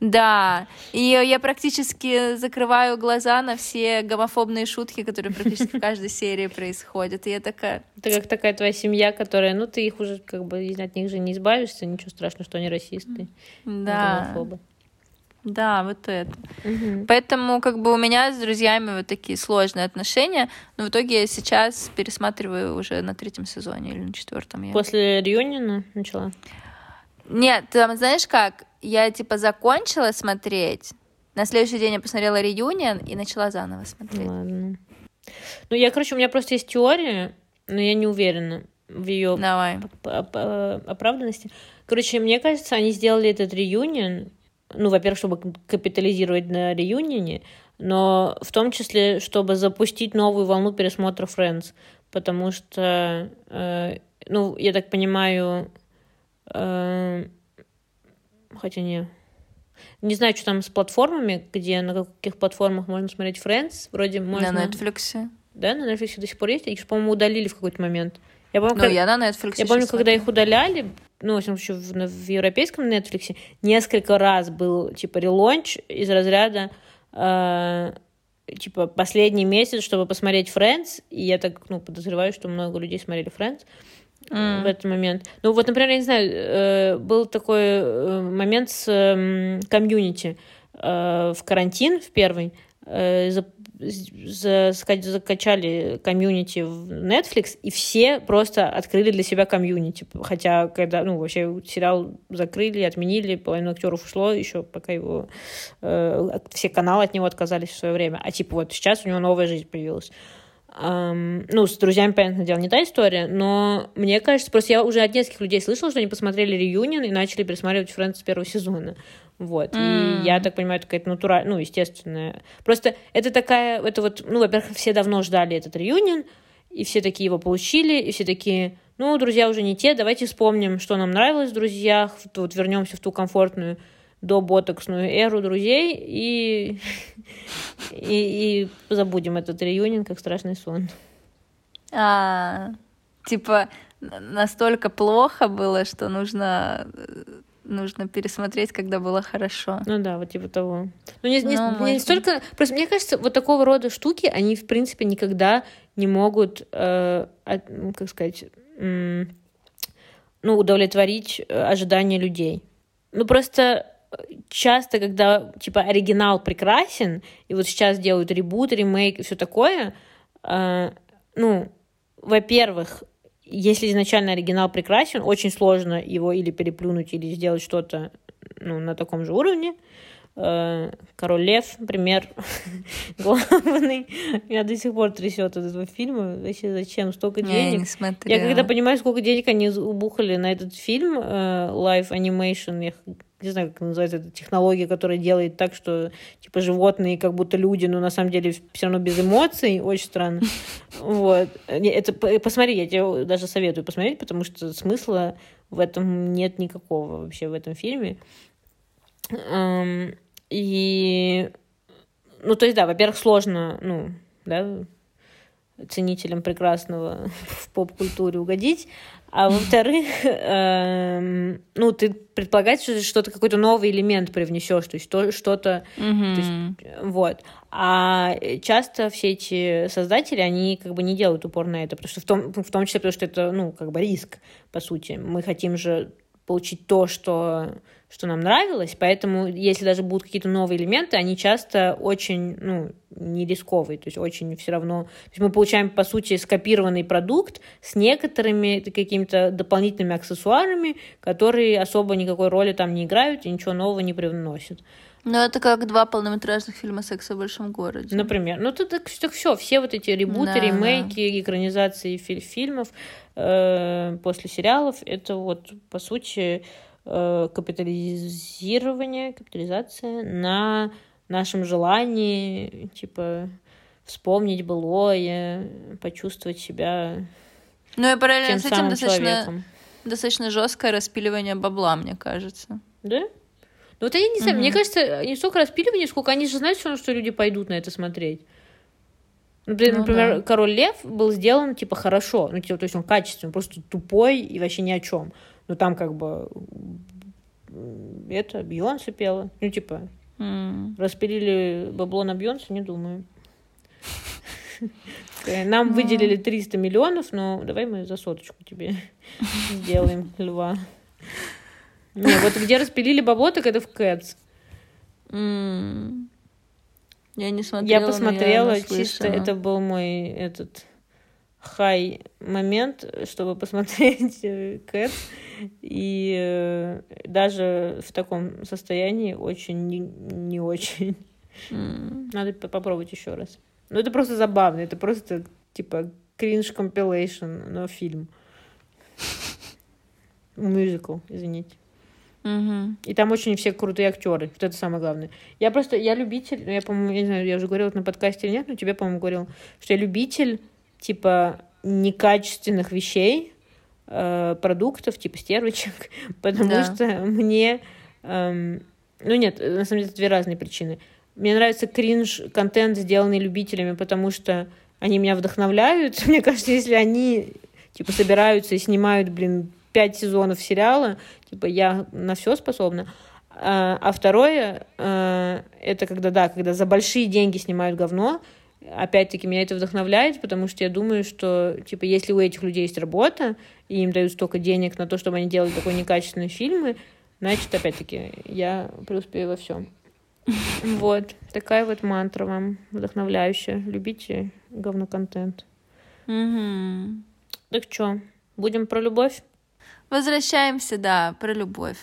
Speaker 1: Да. И я практически закрываю глаза на все гомофобные шутки, которые практически в каждой серии происходят. И я такая,
Speaker 2: Это как такая твоя семья, которая, ну, ты их уже, как бы, от них же не избавишься, ничего страшного, что они расисты,
Speaker 1: да,
Speaker 2: гомофобы.
Speaker 1: да, вот это.
Speaker 2: Мгм.
Speaker 1: Поэтому как бы у меня с друзьями вот такие сложные отношения, но в итоге я сейчас пересматриваю уже на третьем сезоне или на четвертом. Я...
Speaker 2: После Реюнина начала?
Speaker 1: Нет, там знаешь как? Я типа закончила смотреть, на следующий день я посмотрела реюнион и начала заново смотреть.
Speaker 2: Ладно. Ну, я, короче, у меня просто есть теория, но я не уверена в ее
Speaker 1: Давай.
Speaker 2: оправданности. Короче, мне кажется, они сделали этот реюнион ну, во-первых, чтобы капитализировать на реюнионе, но в том числе, чтобы запустить новую волну пересмотра Friends, потому что, э, ну, я так понимаю, хотя не, не знаю, что там с платформами, где, на каких платформах можно смотреть Friends, вроде можно...
Speaker 1: На Netflix.
Speaker 2: Да, на Netflix до сих пор есть, их, по-моему, удалили в какой-то момент. Я помню,
Speaker 1: Ну,
Speaker 2: как-
Speaker 1: я на Netflix
Speaker 2: я помню, когда
Speaker 1: смотрю.
Speaker 2: их удаляли, ну, во всяком случае, в, в европейском Netflix несколько раз был, типа, relaunch из разряда, э, типа, последний месяц, чтобы посмотреть Friends, и я так, ну, подозреваю, что много людей смотрели Friends
Speaker 1: М.
Speaker 2: в этот момент. Ну, вот, например, я не знаю, э, был такой э, момент с эм, Community э, в карантин, в первый, закачали Community в Netflix, и все просто открыли для себя Community. Хотя, когда, ну, вообще сериал закрыли, отменили, половина актеров ушло, еще пока его э, все каналы от него отказались в свое время. А типа вот сейчас у него новая жизнь появилась. Ам, ну, с друзьями, понятное дело, не та история, но мне кажется, просто я уже от нескольких людей слышала, что они посмотрели реюнион и начали пересматривать Френдс с первого сезона. Вот.
Speaker 1: М.
Speaker 2: И я так понимаю, это какая-то натуральная, ну, естественная. Просто это такая, это вот, ну, во-первых, все давно ждали этот реюнион, и все такие его получили, и все такие, ну, друзья уже не те, давайте вспомним, что нам нравилось в друзьях, вот вернемся в ту комфортную до ботоксную эру друзей и, и, и забудем этот реюнион как страшный сон.
Speaker 1: А, типа, настолько плохо было, что нужно, э, нужно пересмотреть, когда было хорошо.
Speaker 2: Ну да, вот типа того. Ну, не, не-
Speaker 1: Ну,
Speaker 2: не столько... Просто мне кажется, вот такого рода штуки, они, в принципе, никогда не могут, э, от- ну, как сказать, м, ну, удовлетворить э, ожидания людей. Ну, просто э, часто, когда, типа, оригинал прекрасен, и вот сейчас делают ребут, ремейк и все такое, э, ну, во-первых, если изначально оригинал прекрасен, очень сложно его или переплюнуть, или сделать что-то ну, на таком же уровне. Э, Король Лев, пример главный. Меня до сих пор трясет от этого фильма. Вообще, зачем столько
Speaker 1: Не, я
Speaker 2: денег?
Speaker 1: не смотрела.
Speaker 2: Я когда понимаю, сколько денег они убухали на этот фильм, э, Live Animation, я не знаю, как называется эта технология, которая делает так, что типа животные как будто люди, но на самом деле все равно без эмоций, очень странно. Вот. Это, посмотри, я тебе даже советую посмотреть, потому что смысла в этом нет никакого вообще в этом фильме. И, ну, то есть, да, во-первых, сложно, ну, да, ценителям прекрасного в поп-культуре угодить. А во-вторых, эм, ну, ты предполагаешь, что что-то, какой-то новый элемент привнесешь, то есть то- что-то,
Speaker 1: Мгм.
Speaker 2: то есть, вот. А часто все эти создатели, они как бы не делают упор на это, потому что в том, в том числе, потому что это, ну, как бы риск, по сути. Мы хотим же получить то, что, что нам нравилось, поэтому если даже будут какие-то новые элементы, они часто очень, ну, не рисковые, то есть очень все равно... То есть мы получаем, по сути, скопированный продукт с некоторыми какими-то дополнительными аксессуарами, которые особо никакой роли там не играют и ничего нового не привносят.
Speaker 1: Ну, это как два полнометражных фильма «Секса в большом городе».
Speaker 2: Например. Ну, тут так, все, все вот эти ребуты,
Speaker 1: Да,
Speaker 2: ремейки, экранизации фи- фильмов э, после сериалов, это вот, по сути, капитализирование, капитализация на нашем желании, типа, вспомнить былое, почувствовать себя
Speaker 1: Ну и параллельно с этим достаточно,
Speaker 2: человеком.
Speaker 1: достаточно жесткое распиливание бабла, мне кажется.
Speaker 2: Да? Ну вот я не знаю,
Speaker 1: Мгм.
Speaker 2: мне кажется, не столько распиливание, сколько они же знают, всё равно, что люди пойдут на это смотреть. Например,
Speaker 1: Ну
Speaker 2: например,
Speaker 1: да.
Speaker 2: Король Лев был сделан типа хорошо, ну типа, то есть он качественный, просто тупой и вообще ни о чем. Ну там как бы это Бьонсе пела, ну типа
Speaker 1: М.
Speaker 2: распилили бабло на Бьонсе, не думаю. Такая, Нам
Speaker 1: Ну.
Speaker 2: выделили 300 миллионов, но давай мы за соточку тебе сделаем льва. Не, вот где распилили бабло, так это в Кэтс.
Speaker 1: Я не смотрела,
Speaker 2: Я посмотрела, чисто это был мой этот хай момент, чтобы посмотреть э, Кэт. И э, даже в таком состоянии очень не, не очень.
Speaker 1: М.
Speaker 2: Надо по- попробовать еще раз. Ну, это просто забавно, это просто типа кринж компилейшн, но фильм. Мюзикл, извините.
Speaker 1: Мгм.
Speaker 2: И там очень все крутые актеры. Вот это самое главное. Я просто, я любитель, ну, я, по-моему, не знаю, я уже говорила это на подкасте или нет, но тебе, по-моему, говорил, что я любитель, типа, некачественных вещей, э, продуктов, типа стервочек, потому
Speaker 1: Да.
Speaker 2: что мне... эм, ну нет, на самом деле, это две разные причины. Мне нравится кринж-контент, сделанный любителями, потому что они меня вдохновляют. Мне кажется, если они, типа, собираются и снимают, блин, пять сезонов сериала, типа, я на все способна. А, а второе, э, это когда, да, когда за большие деньги снимают говно, опять-таки, меня это вдохновляет, потому что я думаю, что, типа, если у этих людей есть работа, и им дают столько денег на то, чтобы они делали такой некачественные фильмы, значит, опять-таки, я преуспею во всем. Вот, такая вот мантра вам вдохновляющая. Любите говноконтент.
Speaker 1: Мгм.
Speaker 2: Так что, будем про любовь?
Speaker 1: Возвращаемся, да, про любовь.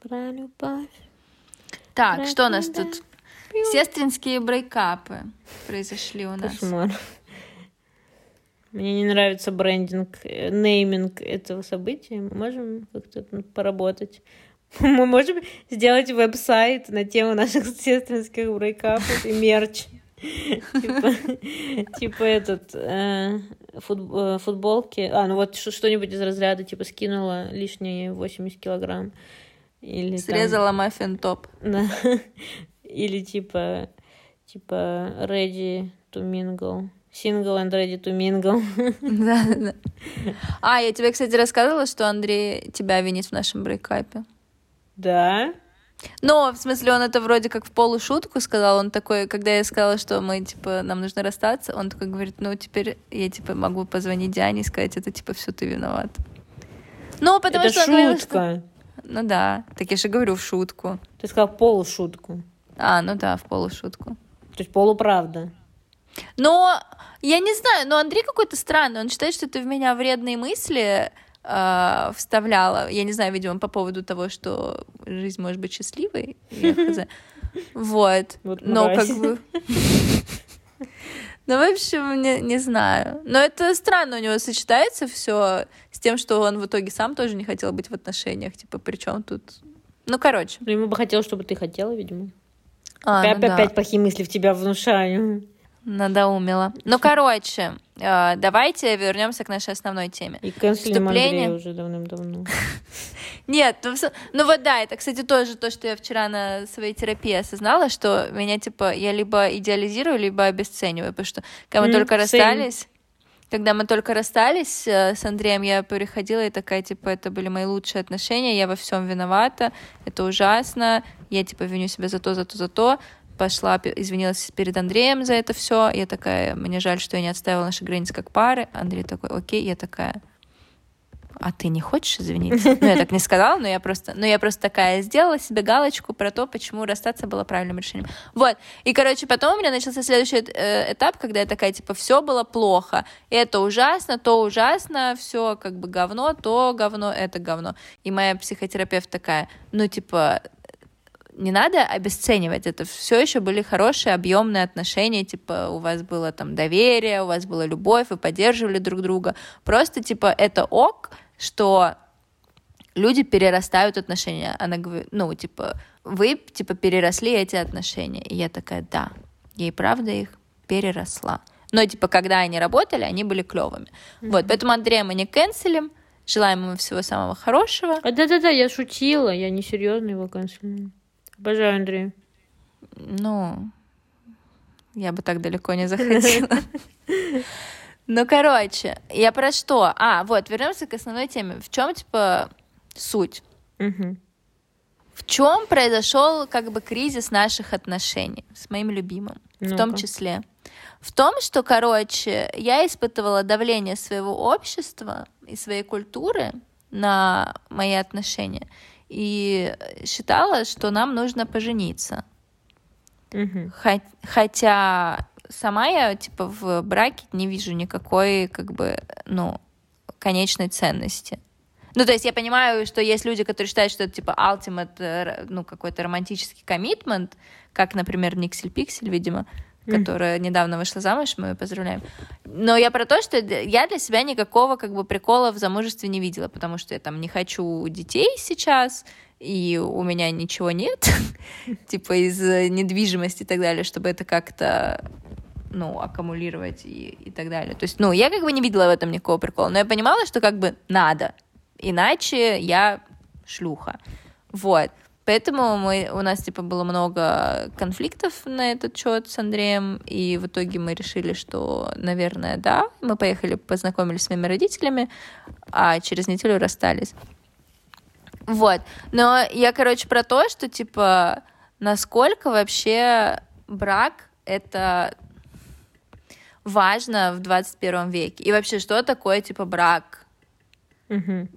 Speaker 2: Про любовь.
Speaker 1: Так,
Speaker 2: Про
Speaker 1: что у нас тут? Сестринские брейкапы произошли у нас.
Speaker 2: Кошмар. Мне не нравится брендинг, э, нейминг этого события. Мы можем как-то поработать. Мы можем сделать веб-сайт на тему наших сестринских брейкапов и мерч. Типа, типа этот э, э, футболки. А, ну вот что-нибудь из разряда, типа скинула лишние 80 килограмм. Или там-
Speaker 1: Срезала маффин топ.
Speaker 2: да. Или типа, типа ready to mingle. Single and ready to mingle.
Speaker 1: Да, да, да. А, я тебе, кстати, рассказывала, что Андрей тебя винит в нашем брейкапе.
Speaker 2: Да.
Speaker 1: Но, в смысле, он это вроде как в полушутку сказал. Он такой, когда я сказала, что мы, типа, нам нужно расстаться, он такой говорит, ну, теперь я, типа, могу позвонить Диане и сказать, это, типа, все ты виноват. Ну, потому
Speaker 2: Это
Speaker 1: что... он говорил, что-
Speaker 2: шутка.
Speaker 1: Ну да, так я же говорю в шутку.
Speaker 2: Ты сказал полушутку.
Speaker 1: А, ну да, в полушутку.
Speaker 2: То есть полуправда.
Speaker 1: Но я не знаю, но Андрей какой-то странный. Он считает, что ты в меня вредные мысли э, вставляла. Я не знаю, видимо, по поводу того, что жизнь может быть счастливой. Вот. Но как бы... Ну, в общем, не, не знаю. Но это странно у него сочетается все с тем, что он в итоге сам тоже не хотел быть в отношениях. Типа, при чем тут... Ну, короче.
Speaker 2: Ну, ему бы хотелось, чтобы ты хотела, видимо.
Speaker 1: А,
Speaker 2: опять,
Speaker 1: ну да.
Speaker 2: опять плохие мысли в тебя внушаю.
Speaker 1: Надоумила. Ну, короче, э, давайте вернемся к нашей основной теме.
Speaker 2: И
Speaker 1: Вступление.
Speaker 2: Уже давным-давно.
Speaker 1: Нет, ну, ну вот да, это, кстати, тоже то, что я вчера на своей терапии осознала, что меня, типа, я либо идеализирую, либо обесцениваю, потому что когда мы только расстались, когда мы только расстались э, с Андреем, я приходила и такая, типа, это были мои лучшие отношения, я во всем виновата, это ужасно, я, типа, виню себя за то, за то, за то, пошла, извинилась перед Андреем за это все, я такая, мне жаль, что я не отставила наши границы как пары, Андрей такой, окей, я такая, а ты не хочешь извиниться? Ну, я так не сказала, но я просто, но я просто такая сделала себе галочку про то, почему расстаться было правильным решением. Вот. И, короче, потом у меня начался следующий э, этап, когда я такая, типа, все было плохо. Это ужасно, то ужасно, все как бы говно, то говно, это говно. И моя психотерапевт такая, ну, типа, не надо обесценивать это. Все еще были хорошие, объемные отношения, типа у вас было там доверие, у вас была любовь, вы поддерживали друг друга. Просто типа это ок, что люди перерастают отношения. Она говорит, ну типа вы типа переросли эти отношения. И я такая, да, я и правда их переросла. Но типа когда они работали, они были клевыми. Вот, поэтому Андрея мы не канцелим. Желаем ему всего самого хорошего.
Speaker 2: А да-да-да, я шутила, я не серьезно его канцелирую. Обожаю Андрея.
Speaker 1: Ну, я бы так далеко не заходила. Ну, короче, я про что? А, вот, вернемся к основной теме. В чем, типа, суть?
Speaker 2: Мгм.
Speaker 1: В чем произошел, как бы, кризис наших отношений с моим любимым? В том числе. В том, что, короче, я испытывала давление своего общества и своей культуры на мои отношения и считала, что нам нужно пожениться. Хо- Хотя сама я, типа, в браке не вижу никакой, как бы, ну, конечной ценности. Ну, то есть я понимаю, что есть люди, которые считают, что это, типа, ultimate, э, ну, какой-то романтический коммитмент, как, например, Никсель Пиксель, видимо. Которая недавно вышла замуж, мы ее поздравляем. Но я про то, что я для себя никакого, как бы, прикола в замужестве не видела, потому что я там не хочу детей сейчас, и у меня ничего нет, типа из недвижимости и так далее, чтобы это как-то ну, аккумулировать и, и так далее. То есть, ну, я как бы не видела в этом никакого прикола, но я понимала, что как бы надо, иначе я шлюха. Вот. Поэтому мы, у нас, типа, было много конфликтов на этот счет с Андреем, и в итоге мы решили, что, наверное, да. Мы поехали, познакомились с моими родителями, а через неделю расстались. Вот. Но я, короче, про то, что, типа, насколько вообще брак — это важно в 21 веке. И вообще, что такое, типа, брак?
Speaker 2: Угу.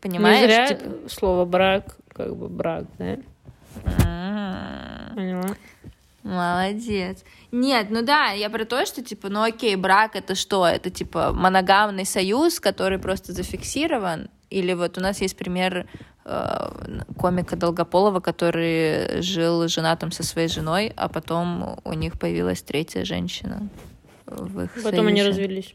Speaker 1: Понимаешь?
Speaker 2: Не зря
Speaker 1: Типа,
Speaker 2: слово брак, как бы брак, да?
Speaker 1: м,
Speaker 2: Поняла?
Speaker 1: Молодец. Нет, ну да, я про то, что, типа, ну окей, брак это что? Это, типа, моногамный союз, который просто зафиксирован? Или вот у нас есть пример э, комика Долгополова, который жил женатым со своей женой, а потом у них появилась третья женщина в их
Speaker 2: Потом они
Speaker 1: союзе.
Speaker 2: развелись.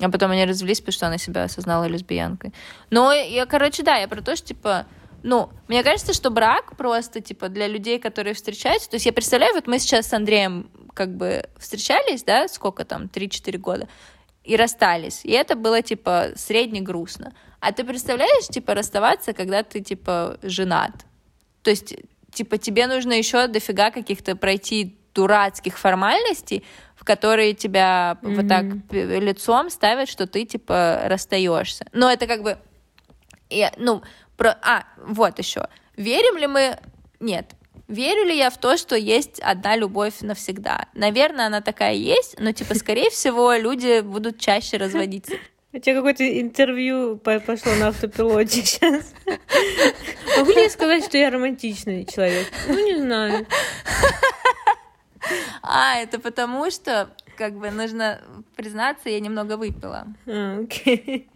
Speaker 1: А потом они развелись, потому что она себя осознала лесбиянкой. Но я, короче, да, я про то, что, типа, ну, мне кажется, что брак просто, типа, для людей, которые встречаются, то есть я представляю, вот мы сейчас с Андреем как бы встречались, да, сколько там, 3-4 года, и расстались, и это было, типа, средне грустно. А ты представляешь, типа, расставаться, когда ты, типа, женат? То есть, типа, тебе нужно еще дофига каких-то пройти дурацких формальностей, в которые тебя вот так лицом ставят, что ты, типа, расстаешься. Но это как бы... я- ну, про... А, вот еще. Верим ли мы... Нет. Верю ли я в то, что есть одна любовь навсегда? Наверное, она такая есть, но, типа, скорее всего, люди будут чаще разводиться.
Speaker 2: У тебя какое-то интервью по- пошло на автопилоте сейчас. Могу ли я сказать, что я романтичный человек? Ну, не знаю.
Speaker 1: А, это потому, что, как бы, нужно признаться, я немного выпила.
Speaker 2: А, окей.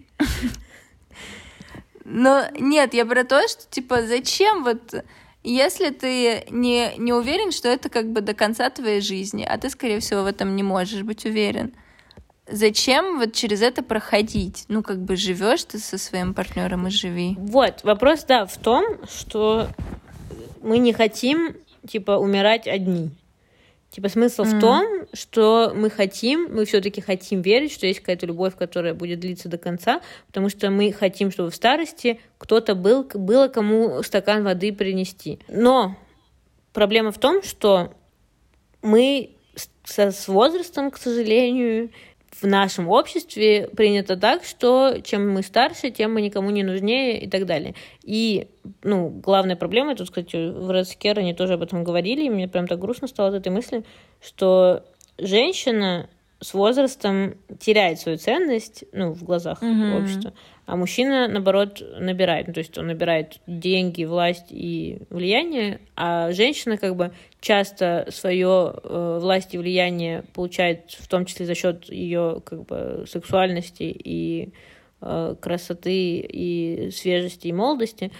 Speaker 1: Но нет, я про то, что, типа, зачем вот... Если ты не, не уверен, что это как бы до конца твоей жизни, а ты, скорее всего, в этом не можешь быть уверен, зачем вот через это проходить? Ну, как бы живешь ты со своим партнером и живи.
Speaker 2: Вот, вопрос, да, в том, что мы не хотим, типа, умирать одни. Типа, смысл в
Speaker 1: Мгм.
Speaker 2: том, что мы хотим, мы все-таки хотим верить, что есть какая-то любовь, которая будет длиться до конца, потому что мы хотим, чтобы в старости кто-то был, было кому стакан воды принести. Но проблема в том, что мы с, со- с возрастом, к сожалению, в нашем обществе принято так, что чем мы старше, тем мы никому не нужнее и так далее. И, ну, главная проблема, тут, кстати, в Red Scare они тоже об этом говорили, и мне прям так грустно стало от этой мысли, что женщина с возрастом теряет свою ценность, ну, в глазах
Speaker 1: Мгм.
Speaker 2: общества, а мужчина, наоборот, набирает. Ну, то есть он набирает деньги, власть и влияние, а женщина как бы часто свое э, власть и влияние получает в том числе за счет ее как бы сексуальности и э, красоты и свежести и молодости.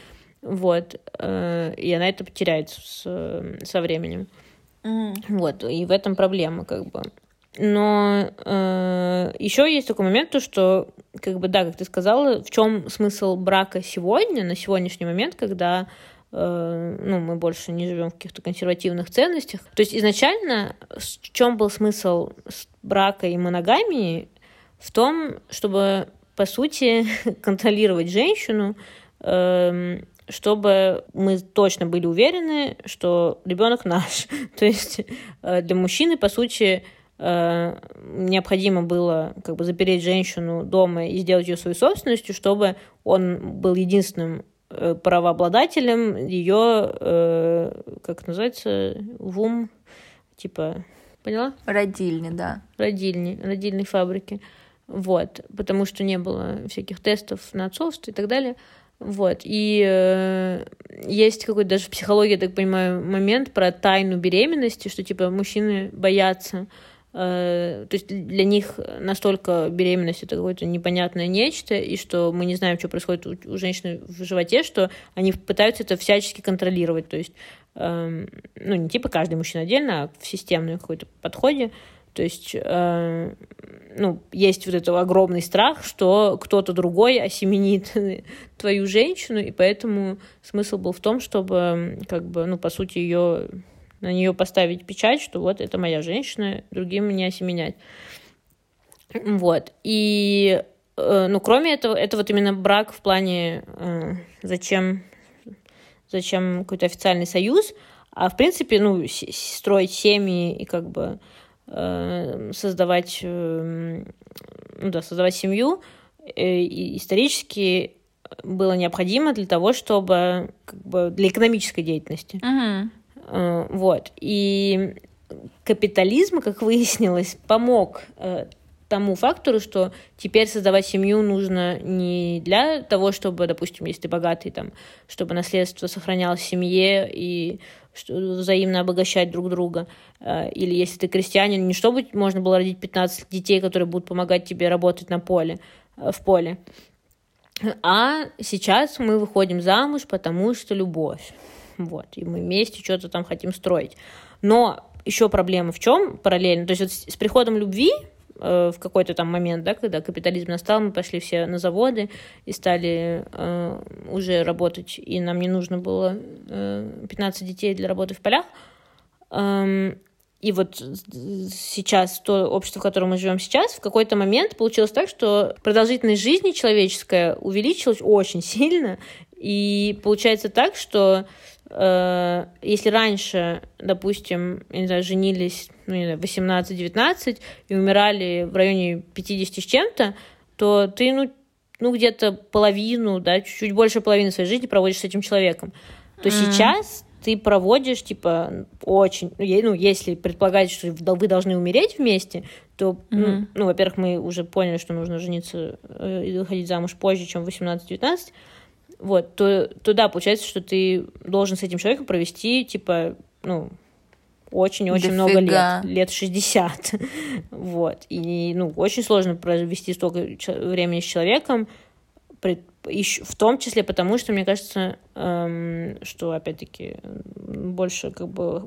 Speaker 2: Вот. э, и она это потеряет с, со временем. Вот, и в этом проблема, как бы. Но еще есть такой момент, то, что, как бы, да, как ты сказала, в чем смысл брака сегодня, на сегодняшний момент, когда э, ну, мы больше не живем в каких-то консервативных ценностях. То есть изначально в чем был смысл брака и моногамии? В том, чтобы, по сути, контролировать женщину, эм, чтобы мы точно были уверены, что ребенок наш. То есть э, для мужчины, по сути, э, необходимо было как бы запереть женщину дома и сделать ее своей собственностью, чтобы он был единственным э, правообладателем ее, э, как называется, вум, типа, поняла?
Speaker 1: Родильни, да.
Speaker 2: родильни, родильной фабрики. Вот, потому что не было всяких тестов на отцовство и так далее. Вот, и э, есть какой-то даже в психологии, я так понимаю, момент про тайну беременности, что, типа, мужчины боятся, э, то есть для них настолько беременность это какое-то непонятное нечто, и что мы не знаем, что происходит у, у женщины в животе, что они пытаются это всячески контролировать, то есть, эм, ну, не типа каждый мужчина отдельно, а в системном какой-то подходе, То есть, э, ну, есть вот этот огромный страх, что кто-то другой осеменит твою женщину, и поэтому смысл был в том, чтобы, как бы, ну, по сути, ее на нее поставить печать, что вот это моя женщина, другим не осеменять. Вот. И, э, ну, кроме этого, это вот именно брак в плане, э, зачем, зачем какой-то официальный союз, а в принципе, ну, строить семьи и как бы э, создавать, ну да, создавать семью исторически было необходимо для того, чтобы как бы для экономической деятельности.
Speaker 1: Uh-huh.
Speaker 2: Вот. И капитализм, как выяснилось, помог тому фактору, что теперь создавать семью нужно не для того, чтобы, допустим, если ты богатый, там, чтобы наследство сохранялось в семье и взаимно обогащать друг друга. Э, или если ты крестьянин, не чтобы можно было родить 15 детей, которые будут помогать тебе работать на поле, э, в поле. А сейчас мы выходим замуж, потому что любовь. Вот, и мы вместе что-то там хотим строить. Но еще проблема в чем параллельно? То есть вот с приходом любви Э, в какой-то там момент, да, когда капитализм настал, мы пошли все на заводы и стали э, уже работать, и нам не нужно было э, 15 детей для работы в полях. Эм, и вот сейчас, то общество, в котором мы живем сейчас, в какой-то момент получилось так, что продолжительность жизни человеческая увеличилась очень сильно, и получается так, что Э, если раньше, допустим, не знаю, женились ну, не знаю, 18-19 и умирали в районе 50 с чем-то, то ты, ну, ну где-то половину, да, чуть-чуть больше половины своей жизни проводишь с этим человеком. То mm. сейчас ты проводишь, типа, очень... Ну, если предполагать, что вы должны умереть вместе, то, mm-hmm. ну, ну, во-первых, мы уже поняли, что нужно жениться э, и выходить замуж позже, чем 18-19, вот, то, то да, получается, что ты должен с этим человеком провести, типа, ну, очень-очень много лет, лет 60. вот. И, ну, очень сложно провести столько времени с человеком, в том числе потому, что, мне кажется, эм, что, опять-таки, больше, как бы,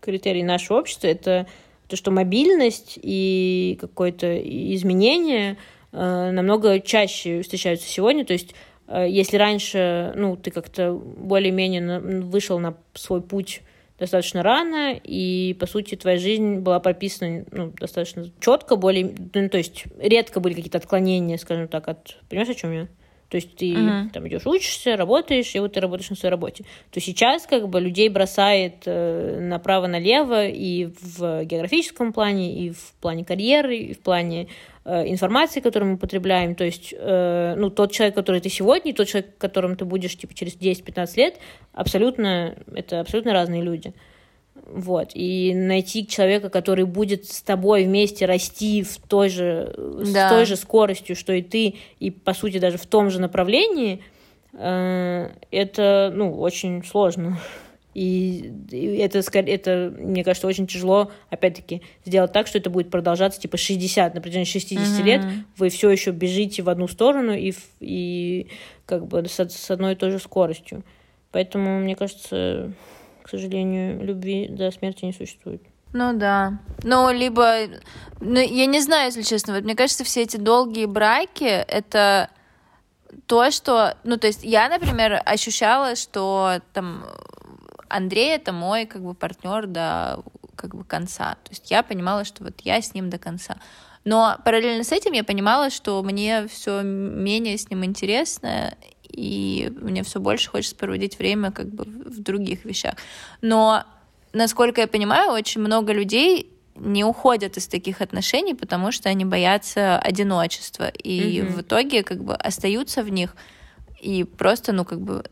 Speaker 2: критерий нашего общества — это то, что мобильность и какое-то изменение э, намного чаще встречаются сегодня, то есть если раньше, ну, ты как-то более-менее вышел на свой путь достаточно рано, и, по сути, твоя жизнь была прописана ну, достаточно четко, более, ну, то есть редко были какие-то отклонения, скажем так, от... Понимаешь, о чем я? То есть ты uh-huh. там идешь, учишься, работаешь, и вот ты работаешь на своей работе. То сейчас как бы людей бросает э, направо-налево и в географическом плане, и в плане карьеры, и в плане э, информации, которую мы потребляем. То есть, э, ну, тот человек, который ты сегодня, и тот человек, которым ты будешь, типа, через 10-15 лет, абсолютно, это абсолютно разные люди. Вот. И найти человека, который будет с тобой вместе расти в той же, да. с той же скоростью, что и ты, и, по сути, даже в том же направлении, э, это, ну, очень сложно. И, и это, это, мне кажется, очень тяжело, опять-таки, сделать так, что это будет продолжаться, типа, 60, на протяжении 60 mm-hmm. лет вы все еще бежите в одну сторону и, и как бы с, с одной и той же скоростью. Поэтому, мне кажется, к сожалению, любви до смерти не существует.
Speaker 1: Ну да. Ну, либо... Ну, я не знаю, если честно. Вот мне кажется, все эти долгие браки — это то, что... Ну, то есть я, например, ощущала, что там Андрей — это мой как бы партнер до как бы конца. То есть я понимала, что вот я с ним до конца. Но параллельно с этим я понимала, что мне все менее с ним интересно, и мне все больше хочется проводить время как бы в других вещах. Но, насколько я понимаю, очень много людей не уходят из таких отношений, потому что они боятся одиночества, и mm-hmm. в итоге как бы остаются в них и просто, ну, как бы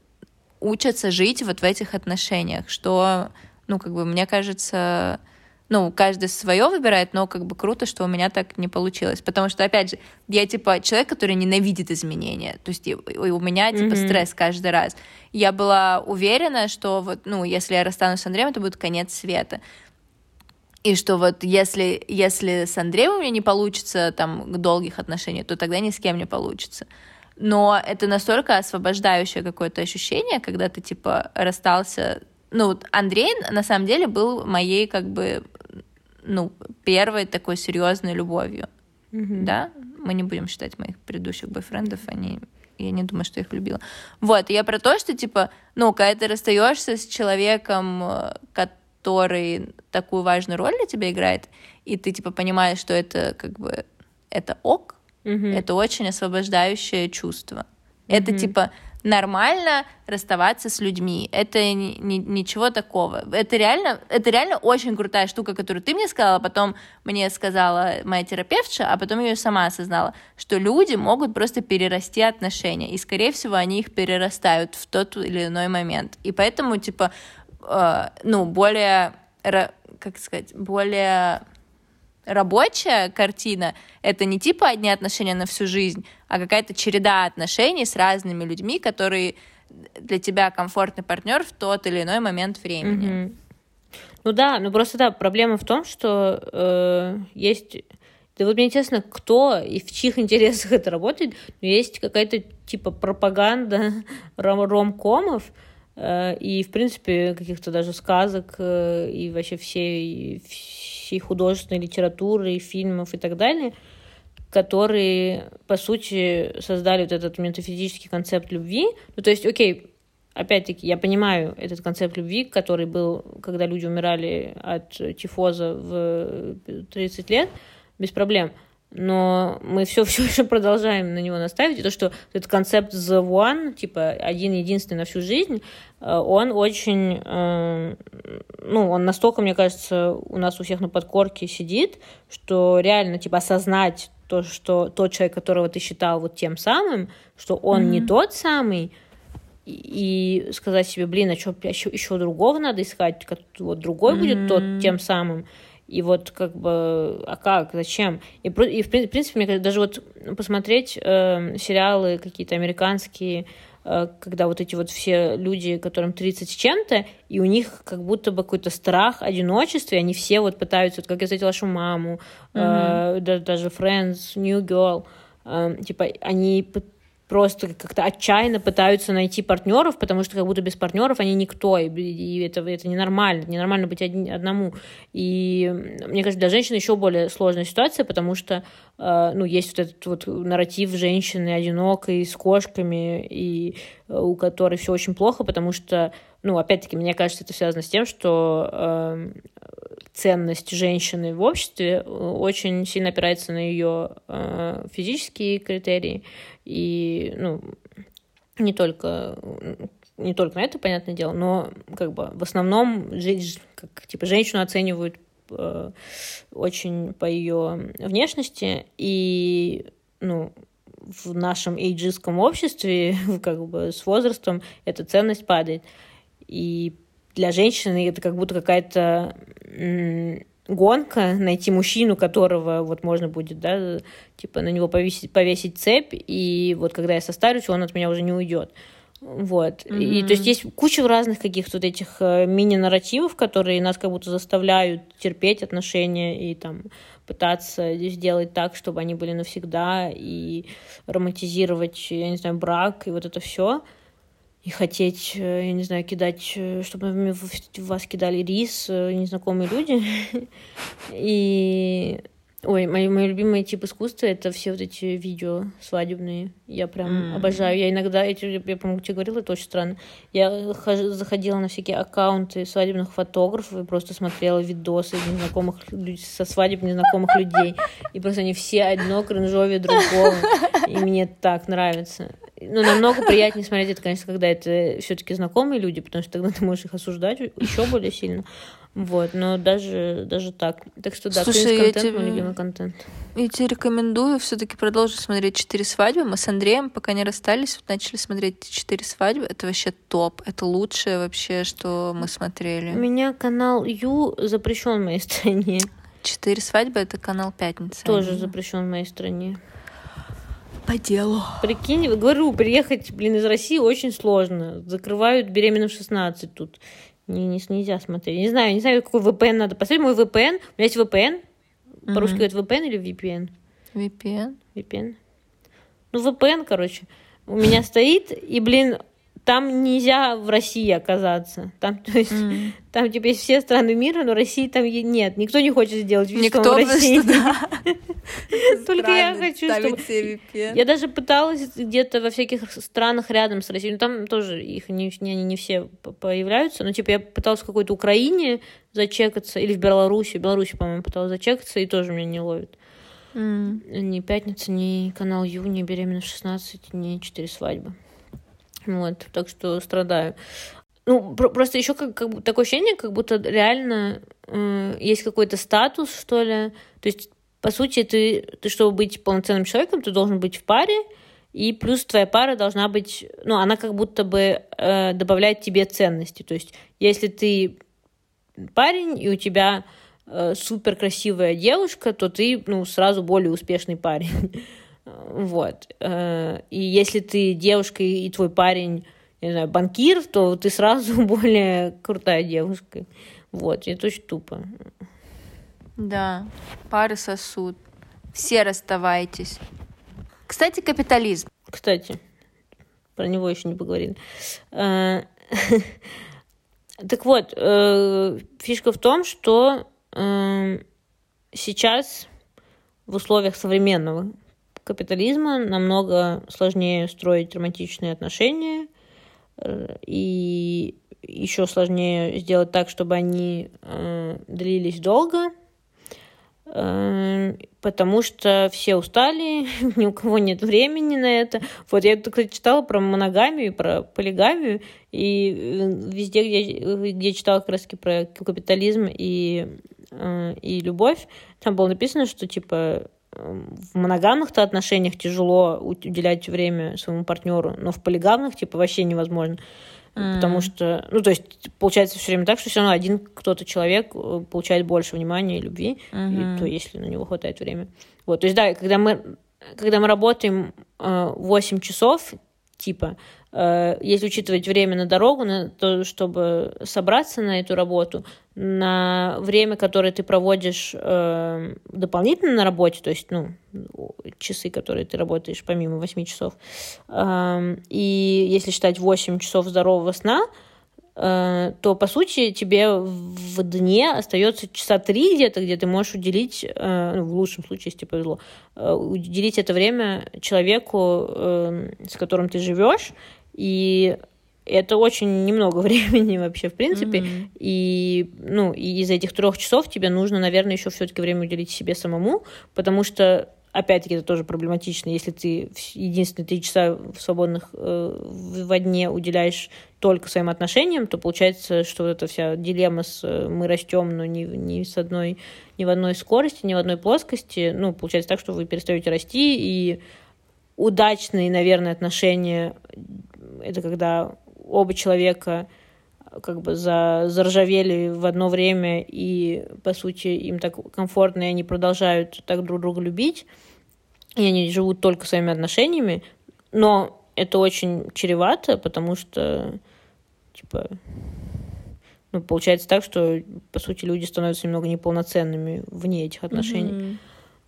Speaker 1: учатся жить вот в этих отношениях, что, ну, как бы, мне кажется, ну, каждый свое выбирает, но как бы круто, что у меня так не получилось. Потому что, опять же, я типа человек, который ненавидит изменения. То есть у меня типа mm-hmm. стресс каждый раз. Я была уверена, что вот, ну, если я расстанусь с Андреем, это будет конец света. И что вот если, если с Андреем у меня не получится там долгих отношений, то тогда ни с кем не получится. Но это настолько освобождающее какое-то ощущение, когда ты типа расстался ну, Андрей, на самом деле, был моей, как бы, ну, первой такой серьезной любовью.
Speaker 2: Мгм.
Speaker 1: Да? Мы не будем считать моих предыдущих бойфрендов, они я не думаю, что я их любила. Вот, я про то, что, типа, ну, когда ты расстаешься с человеком, э, который такую важную роль для тебя играет, и ты, типа, понимаешь, что это, как бы, это ок,
Speaker 2: Мгм.
Speaker 1: это очень освобождающее чувство. Это,
Speaker 2: Мгм.
Speaker 1: типа, нормально расставаться с людьми. Это ни- ни- ничего такого. Это реально, это реально очень крутая штука, которую ты мне сказала, потом мне сказала моя терапевтша, а потом ее сама осознала, что люди могут просто перерасти отношения, и, скорее всего, они их перерастают в тот или иной момент. И поэтому, типа, э, ну, более, как сказать, более рабочая картина — это не типа одни отношения на всю жизнь, а какая-то череда отношений с разными людьми, которые для тебя комфортный партнер в тот или иной момент времени.
Speaker 2: Мгм. Ну да, ну просто да, проблема в том, что э, есть... Да вот мне интересно, кто и в чьих интересах это работает, но есть какая-то типа пропаганда ром- ромкомов э, и, в принципе, каких-то даже сказок э, и вообще всей, всей художественной литературы, фильмов и так далее, которые, по сути, создали вот этот метафизический концепт любви. Ну, то есть, окей, опять-таки, я понимаю этот концепт любви, который был, когда люди умирали от тифоза в 30 лет, без проблем. Но мы все, все еще продолжаем на него наставить. И то, что этот концепт The One, типа один единственный на всю жизнь, э, он очень, э, ну, он настолько, мне кажется, у нас у всех на подкорке сидит, что реально, типа, осознать то, что тот человек, которого ты считал вот тем самым, что он не
Speaker 1: Мгм.
Speaker 2: тот самый, и сказать себе, блин, а что еще, еще другого надо искать, как вот другой будет тот тем самым. И вот как бы, а как, зачем? И, и в прин- в принципе, мне кажется, даже вот посмотреть э, сериалы какие-то американские, э, когда вот эти вот все люди, которым 30 с чем-то, и у них как будто бы какой-то страх одиночества, и они все вот пытаются, вот как я встретила вашу маму, э, да- даже Friends, New Girl, э, типа они п- просто как-то отчаянно пытаются найти партнеров, потому что как будто без партнеров они никто, и, и это, это ненормально, ненормально быть одни- одному. И мне кажется, для женщин еще более сложная ситуация, потому что э, ну, есть вот этот вот нарратив женщины одинокой, с кошками, и э, у которой все очень плохо, потому что, ну, опять-таки, мне кажется, это связано с тем, что э, ценность женщины в обществе э, очень сильно опирается на ее э, физические критерии и ну не только не только на это понятное дело, но как бы в основном как, типа женщину оценивают э, очень по ее внешности. И ну в нашем эйджистском обществе как бы с возрастом эта ценность падает. И для женщины это как будто какая-то гонка найти мужчину, которого вот можно будет, да, типа на него повесить, повесить цепь, и вот когда я состарюсь, он от меня уже не уйдет. Вот. И то есть есть куча разных каких-то вот этих э, мини-нарративов, которые нас как будто заставляют терпеть отношения и там пытаться сделать так, чтобы они были навсегда, и романтизировать, я не знаю, брак, и вот это все и хотеть, э, я не знаю, кидать, э, чтобы в вас кидали рис э, незнакомые люди. И... Ой, мои, мои любимые тип искусства — это все вот эти видео свадебные. Я прям
Speaker 1: М.
Speaker 2: обожаю. Я иногда, эти, я, по-моему, тебе говорила, это очень странно. Я хожу- заходила на всякие аккаунты свадебных фотографов и просто смотрела видосы незнакомых со свадеб незнакомых людей. И просто они все одно кринжовее другого. И мне так нравится. Ну, намного приятнее смотреть это, конечно, когда это все-таки знакомые люди, потому что тогда ты можешь их осуждать еще более сильно. Вот, но даже, даже так. Так что да,
Speaker 1: Слушай, я
Speaker 2: контент мой
Speaker 1: тебе-
Speaker 2: любимый контент.
Speaker 1: Я тебе рекомендую все-таки продолжить смотреть «Четыре свадьбы». Мы с Андреем, пока не расстались, вот начали смотреть «Четыре свадьбы». Это вообще топ. Это лучшее вообще, что мы
Speaker 2: У
Speaker 1: смотрели.
Speaker 2: меня канал Ю запрещен в моей стране.
Speaker 1: «Четыре свадьбы» — это канал «Пятница».
Speaker 2: Тоже запрещен в моей стране.
Speaker 1: По делу.
Speaker 2: Прикинь, говорю, приехать, блин, из России очень сложно. Закрывают беременных в 16 тут. Не, не, нельзя смотреть. Не знаю, не знаю, какой VPN надо поставить. Мой VPN, у меня есть VPN. По-русски
Speaker 1: Мгм.
Speaker 2: говорят VPN или VPN?
Speaker 1: VPN.
Speaker 2: VPN. Ну, VPN, короче, у меня стоит, и, блин, там нельзя в России оказаться. Там, то есть, mm. там типа есть все страны мира, но России там нет. Никто не хочет сделать вид, Никто, что в России. Только я хочу, чтобы... Я даже пыталась где-то во всяких странах рядом с Россией, ну там тоже их не, не, не все появляются, но типа я пыталась в какой-то Украине зачекаться, или в Беларуси, в Беларуси, по-моему, пыталась зачекаться, и тоже меня не ловят. Mm. Ни «Пятница», ни канал Ю, ни «Беременна в 16», ни «Четыре свадьбы». Вот, так что страдаю. Ну, про- просто еще как, как такое ощущение, как будто реально э, есть какой-то статус, что ли. То есть, по сути, ты, ты, чтобы быть полноценным человеком, ты должен быть в паре, и плюс твоя пара должна быть, ну, она как будто бы э, добавляет тебе ценности. То есть, если ты парень, и у тебя э, супер красивая девушка, то ты, ну, сразу более успешный парень. Вот. Э, и если ты девушка и твой парень, не знаю, банкир, то ты сразу более крутая девушка. Вот, это очень тупо.
Speaker 1: Да, пары сосуд. Все расставайтесь. Кстати, капитализм.
Speaker 2: Кстати, про него еще не поговорили. Э, так вот, э, фишка в том, что сейчас в условиях современного капитализма намного сложнее строить романтичные отношения э, и еще сложнее сделать так, чтобы они э, длились долго, э, потому что все устали, ни у кого нет времени на это. Вот я только читала про моногамию, про полигамию, и э, везде, где, где читала как раз про капитализм и, э, и любовь, там было написано, что типа в моногамных-то отношениях тяжело уделять время своему партнеру, но в полигамных типа вообще невозможно. Mm. Потому что, ну, то есть, получается все время так, что все равно один кто-то человек э, получает больше внимания и любви, mm-hmm. и то, если на него хватает времени. Вот, то есть, да, когда мы, когда мы работаем э, 8 часов, типа, Э, если учитывать время на дорогу, на то, чтобы собраться на эту работу, на время, которое ты проводишь э, дополнительно на работе, то есть, ну, часы, которые ты работаешь помимо 8 часов, э, и если считать 8 часов здорового сна, то, по сути, тебе в дне остается часа три где-то, где ты можешь уделить, э, ну, в лучшем случае, если тебе повезло, э, уделить это время человеку, с которым ты живешь, и это очень немного времени вообще, в принципе. Mm-hmm. И, ну, и из этих трех часов тебе нужно, наверное, еще все-таки время уделить себе самому, потому что опять-таки это тоже проблематично, если ты единственные три часа в свободных э, в дне уделяешь только своим отношениям, то получается, что вот эта вся дилемма с э, мы растем, но ни, ни с одной, ни в одной скорости, ни в одной плоскости, ну, получается так, что вы перестаете расти, и удачные, наверное, отношения это когда оба человека как бы за, заржавели в одно время, и, по сути, им так комфортно, и они продолжают так друг друга любить, и они живут только своими отношениями, но это очень чревато, потому что, типа, ну, получается так, что, по сути, люди становятся немного неполноценными вне этих отношений. Mm-hmm.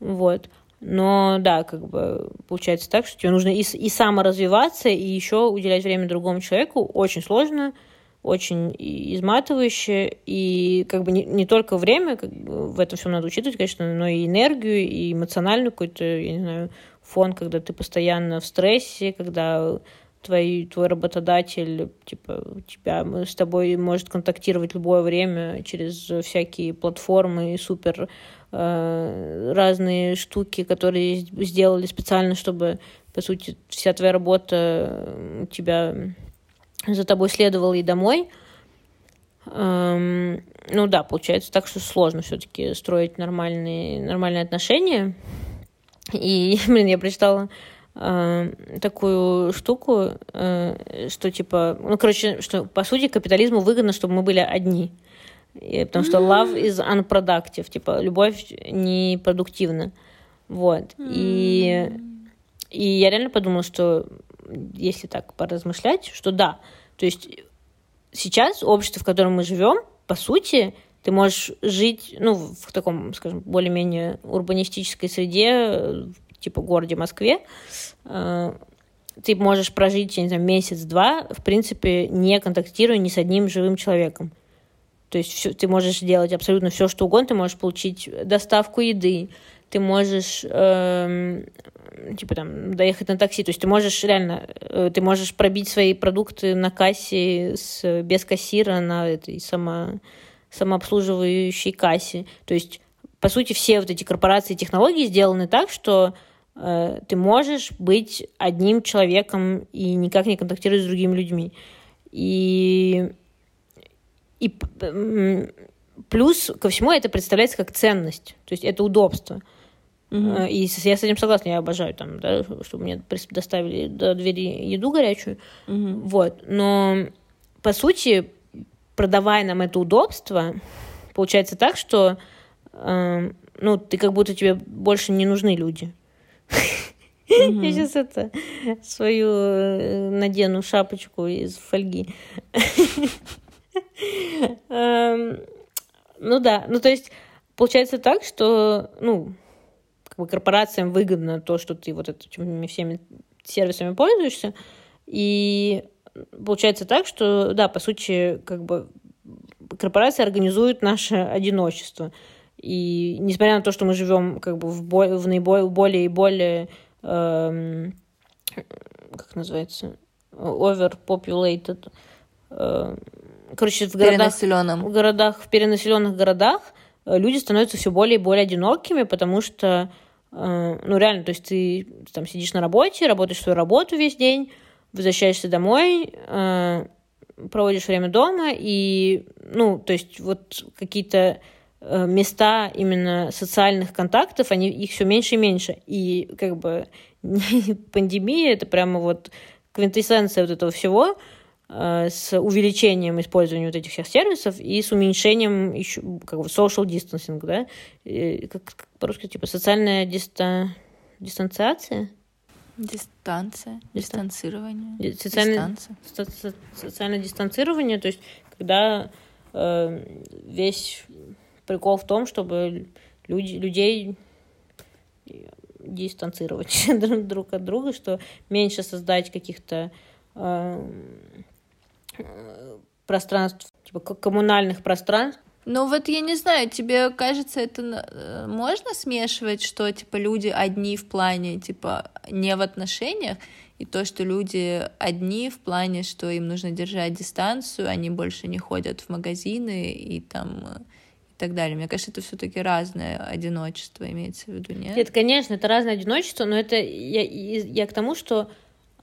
Speaker 2: Вот. Но да, как бы получается так, что тебе нужно и, и саморазвиваться, и еще уделять время другому человеку очень сложно, очень изматывающе, и как бы не, не только время, как бы в этом всем надо учитывать, конечно, но и энергию, и эмоциональную какой-то, я не знаю, фон, когда ты постоянно в стрессе, когда твой, твой работодатель, типа, тебя с тобой может контактировать любое время через всякие платформы и супер Э, разные штуки, которые сделали специально, чтобы, по сути, вся твоя работа тебя за тобой следовала и домой. Эм, ну да, получается так, что сложно все-таки строить нормальные, нормальные отношения. И, блин, я прочитала э, такую штуку, э, что типа, ну, короче, что по сути капитализму выгодно, чтобы мы были одни. И, потому что love is unproductive, типа любовь непродуктивна. Вот. И, и я реально подумала, что если так поразмышлять, что да, то есть сейчас общество, в котором мы живем, по сути, ты можешь жить, ну, в таком, скажем, более-менее урбанистической среде, типа городе Москве, э, ты можешь прожить, я не знаю, месяц-два, в принципе, не контактируя ни с одним живым человеком. То есть все, ты можешь делать абсолютно все, что угодно. Ты можешь получить доставку еды, ты можешь эм, типа там доехать на такси. То есть ты можешь реально, э, ты можешь пробить свои продукты на кассе с, без кассира на этой само, самообслуживающей кассе. То есть по сути все вот эти корпорации и технологии сделаны так, что э, ты можешь быть одним человеком и никак не контактировать с другими людьми. И и плюс ко всему это представляется как ценность, то есть это удобство. Угу. И я с этим согласна, я обожаю там, да, чтобы мне доставили до двери еду горячую. Угу. Вот. Но по сути, продавая нам это удобство, получается так, что э, ну, ты как будто тебе больше не нужны люди. Mm-hmm. Я сейчас это свою э, надену шапочку из фольги. Эм, ну да, ну то есть получается так, что, ну, бы корпорациям выгодно то, что ты вот этими всеми сервисами пользуешься, и получается так, что, да, по сути, как бы корпорации организуют наше одиночество. И несмотря на то, что мы живем как бы в, бо- в наиболее более и более, эм, как называется, overpopulated, эм, короче, в городах, в городах, в перенаселенных городах э, люди становятся все более и более одинокими, потому что, э, ну, реально, то есть ты там сидишь на работе, работаешь свою работу весь день, возвращаешься домой, э, проводишь время дома, и, ну, то есть вот какие-то места именно социальных контактов, они их все меньше и меньше. И как бы пандемия это прямо вот квинтэссенция вот этого всего, Э, с увеличением использования вот этих всех сервисов и с уменьшением еще как бы social distancing, да, как, как по-русски типа социальная диста... дистанциация.
Speaker 1: Дистанция, дистанцирование,
Speaker 2: социальное, со- социальное дистанцирование, то есть когда э, весь прикол в том, чтобы люди, людей дистанцировать друг от друга, что меньше создать каких-то э, пространств, типа коммунальных пространств.
Speaker 1: Ну вот я не знаю, тебе кажется, это э, можно смешивать, что типа люди одни в плане типа не в отношениях, и то, что люди одни в плане, что им нужно держать дистанцию, они больше не ходят в магазины и там э, и так далее. Мне кажется, это все-таки разное одиночество имеется в виду, нет?
Speaker 2: Нет, конечно, это разное одиночество, но это я, я к тому, что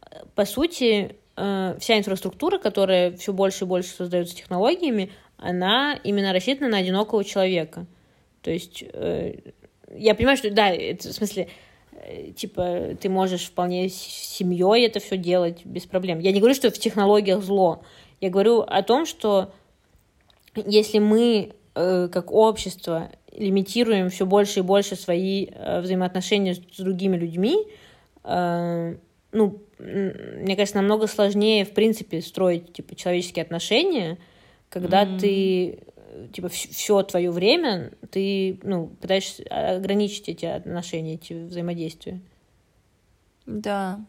Speaker 2: э, по сути Э, вся инфраструктура, которая все больше и больше создается технологиями, она именно рассчитана на одинокого человека. То есть э, я понимаю, что да, это, в смысле, э, типа, ты можешь вполне с семьей это все делать без проблем. Я не говорю, что в технологиях зло. Я говорю о том, что если мы как общество лимитируем все больше и больше свои взаимоотношения с другими людьми, ну, мне кажется, намного сложнее, в принципе, строить, типа, человеческие отношения, когда mm-hmm. ты, типа, все твое время ты, ну, пытаешься ограничить эти отношения, эти взаимодействия.
Speaker 1: Да.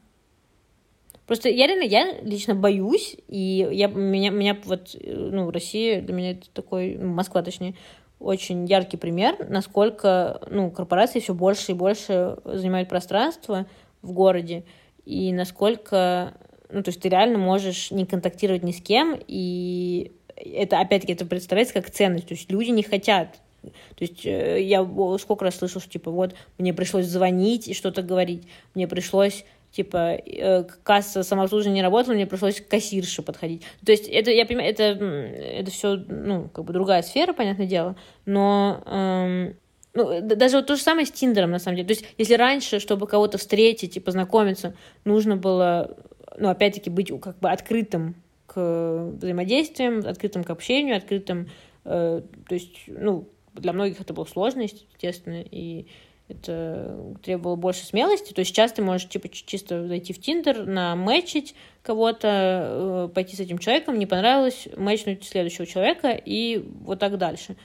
Speaker 2: Просто я реально, я лично боюсь, и я, меня, меня вот, ну, Россия для меня это такой, ну, Москва точнее, очень яркий пример, насколько, ну, корпорации все больше и больше занимают пространство в городе, и насколько, ну, то есть ты реально можешь не контактировать ни с кем, и это, опять-таки, это представляется как ценность, то есть люди не хотят. То есть э, я сколько раз слышал, что, типа, вот, мне пришлось звонить и что-то говорить, мне пришлось типа э, касса самообслуживания не работала, мне пришлось к кассирше подходить. То есть это, я понимаю, это, это все, ну, как бы другая сфера, понятное дело, но эм, ну, даже вот то же самое с Тиндером, на самом деле. То есть, если раньше, чтобы кого-то встретить и познакомиться, нужно было, ну, опять-таки, быть как бы открытым к взаимодействиям, открытым к общению, открытым, э, то есть, ну, для многих это была сложность, естественно, и это требовало больше смелости. То есть сейчас ты можешь типа чисто зайти в Тиндер, намэчить кого-то, э, пойти с этим человеком, не понравилось, мэчнуть следующего человека и вот так дальше.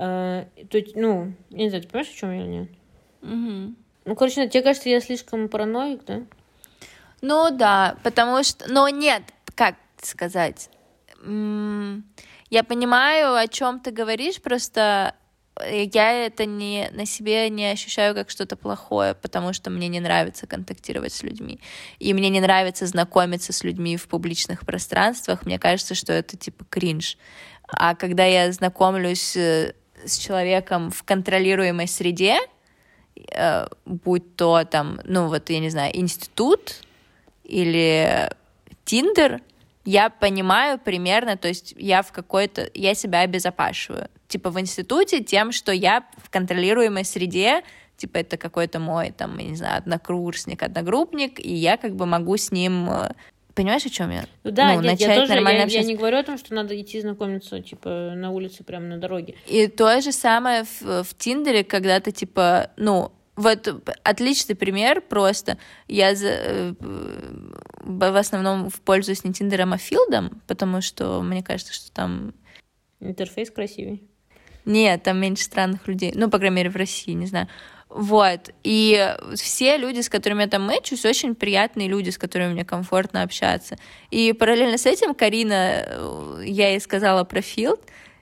Speaker 2: А, то есть, ну, я не знаю, ты понимаешь, о чем я или нет? Угу. Ну, короче, тебе кажется, я слишком параноик, да?
Speaker 1: Ну да, потому что... Но нет, как сказать... Я понимаю, о чем ты говоришь, просто я это не, на себе не ощущаю как что-то плохое, потому что мне не нравится контактировать с людьми. И мне не нравится знакомиться с людьми в публичных пространствах. Мне кажется, что это типа кринж. А когда я знакомлюсь э, с человеком в контролируемой среде, э, будь то там, ну вот, я не знаю, институт или Тиндер, я понимаю примерно, то есть я в какой-то, я себя обезопашиваю. Типа в институте тем, что я в контролируемой среде, типа это какой-то мой, там, я не знаю, однокурсник, одногруппник, и я как бы могу с ним э, Понимаешь, о чем я?
Speaker 2: Ну да, ну, нет, я тоже, я, я не говорю о том, что надо идти знакомиться, типа, на улице, прямо на дороге.
Speaker 1: И то же самое в, в Тиндере, когда ты, типа, ну, вот отличный пример просто. Я за, э, в основном пользуюсь не Тиндером, а Филдом, потому что мне кажется, что там...
Speaker 2: Интерфейс красивый.
Speaker 1: Нет, там меньше странных людей. Ну, по крайней мере, в России, не знаю. Вот. И все люди, с которыми я там мэчусь, очень приятные люди, с которыми мне комфортно общаться. И параллельно с этим Карина, э, я ей сказала про Филд,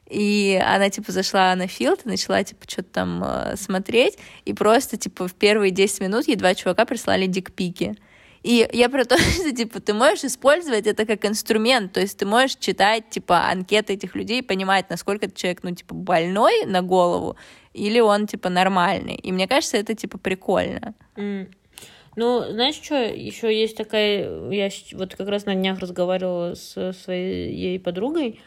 Speaker 1: и она, типа, зашла на филд и начала, типа, что-то там э, смотреть, и просто, типа, в первые 10 минут ей два чувака прислали дикпики. И я про то, что, типа, ты можешь использовать это как инструмент, то есть ты можешь читать, типа, анкеты этих людей, понимать, насколько этот человек, ну, типа, больной на голову, или он, типа, нормальный. И мне кажется, это, типа, прикольно.
Speaker 2: Mm. Ну, знаешь, что, еще есть такая, я вот как раз на днях разговаривала с своей подругой,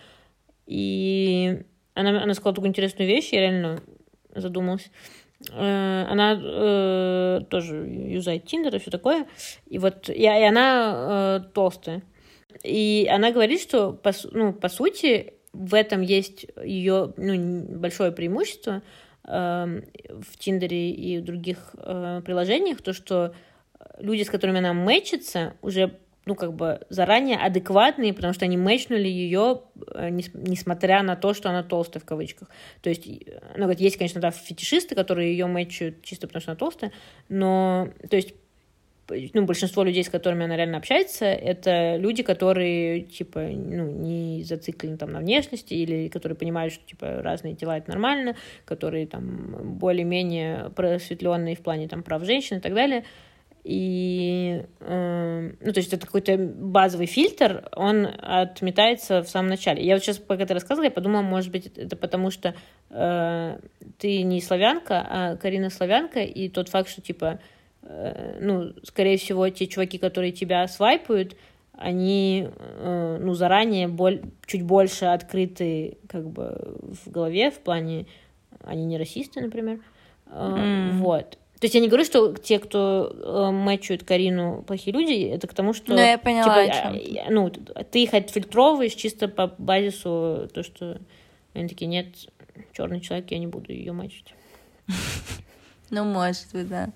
Speaker 2: и она, она сказала такую интересную вещь, я реально задумалась. Э, она э, тоже юзает Тиндер и все такое. И вот и, и она э, толстая. И она говорит, что по, ну, по сути в этом есть ее ну, большое преимущество в Тиндере и в других э, приложениях, то что люди, с которыми она мэчится, уже ну, как бы заранее адекватные, потому что они мэчнули ее, э, несмотря на то, что она толстая в кавычках. То есть, ну, есть, конечно, да, фетишисты, которые ее мэчают чисто потому, что она толстая, но, то есть, ну, большинство людей, с которыми она реально общается, это люди, которые, типа, ну, не зациклены там на внешности, или которые понимают, что, типа, разные тела — это нормально, которые, там, более-менее просветленные в плане, там, прав женщин и так далее — и, э, ну, то есть это какой-то базовый фильтр, он отметается в самом начале. Я вот сейчас, пока ты рассказывала, я подумала, может быть, это потому что э, ты не славянка, а Карина славянка, и тот факт, что, типа, ну, скорее всего, те чуваки, которые тебя свайпают, они, э, ну, заранее боль, чуть больше открыты, как бы, в голове, в плане, они не расисты, например, э, mm. вот. То есть я не говорю, что те, кто э, мэчует Карину плохие люди, это к тому, что...
Speaker 1: Ну, я поняла, типа,
Speaker 2: чем. Ну, ты их отфильтровываешь чисто по базису, то, что они такие, нет, черный человек, я не буду ее мэчить.
Speaker 1: Ну, может быть, да.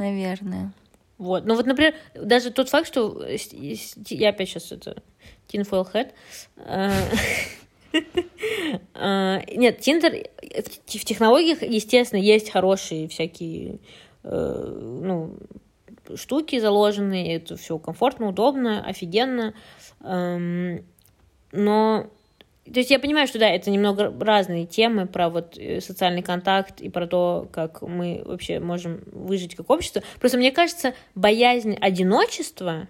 Speaker 1: Наверное.
Speaker 2: Вот. Ну вот, например, даже тот факт, что я опять сейчас это tinfoil э, А, нет, Тиндер в технологиях, естественно, есть хорошие всякие э, ну, штуки заложенные, это все комфортно, удобно, офигенно. Эм, но то есть я понимаю, что да, это немного разные темы про вот э, социальный контакт и про то, как мы вообще можем выжить как общество. Просто мне кажется, боязнь одиночества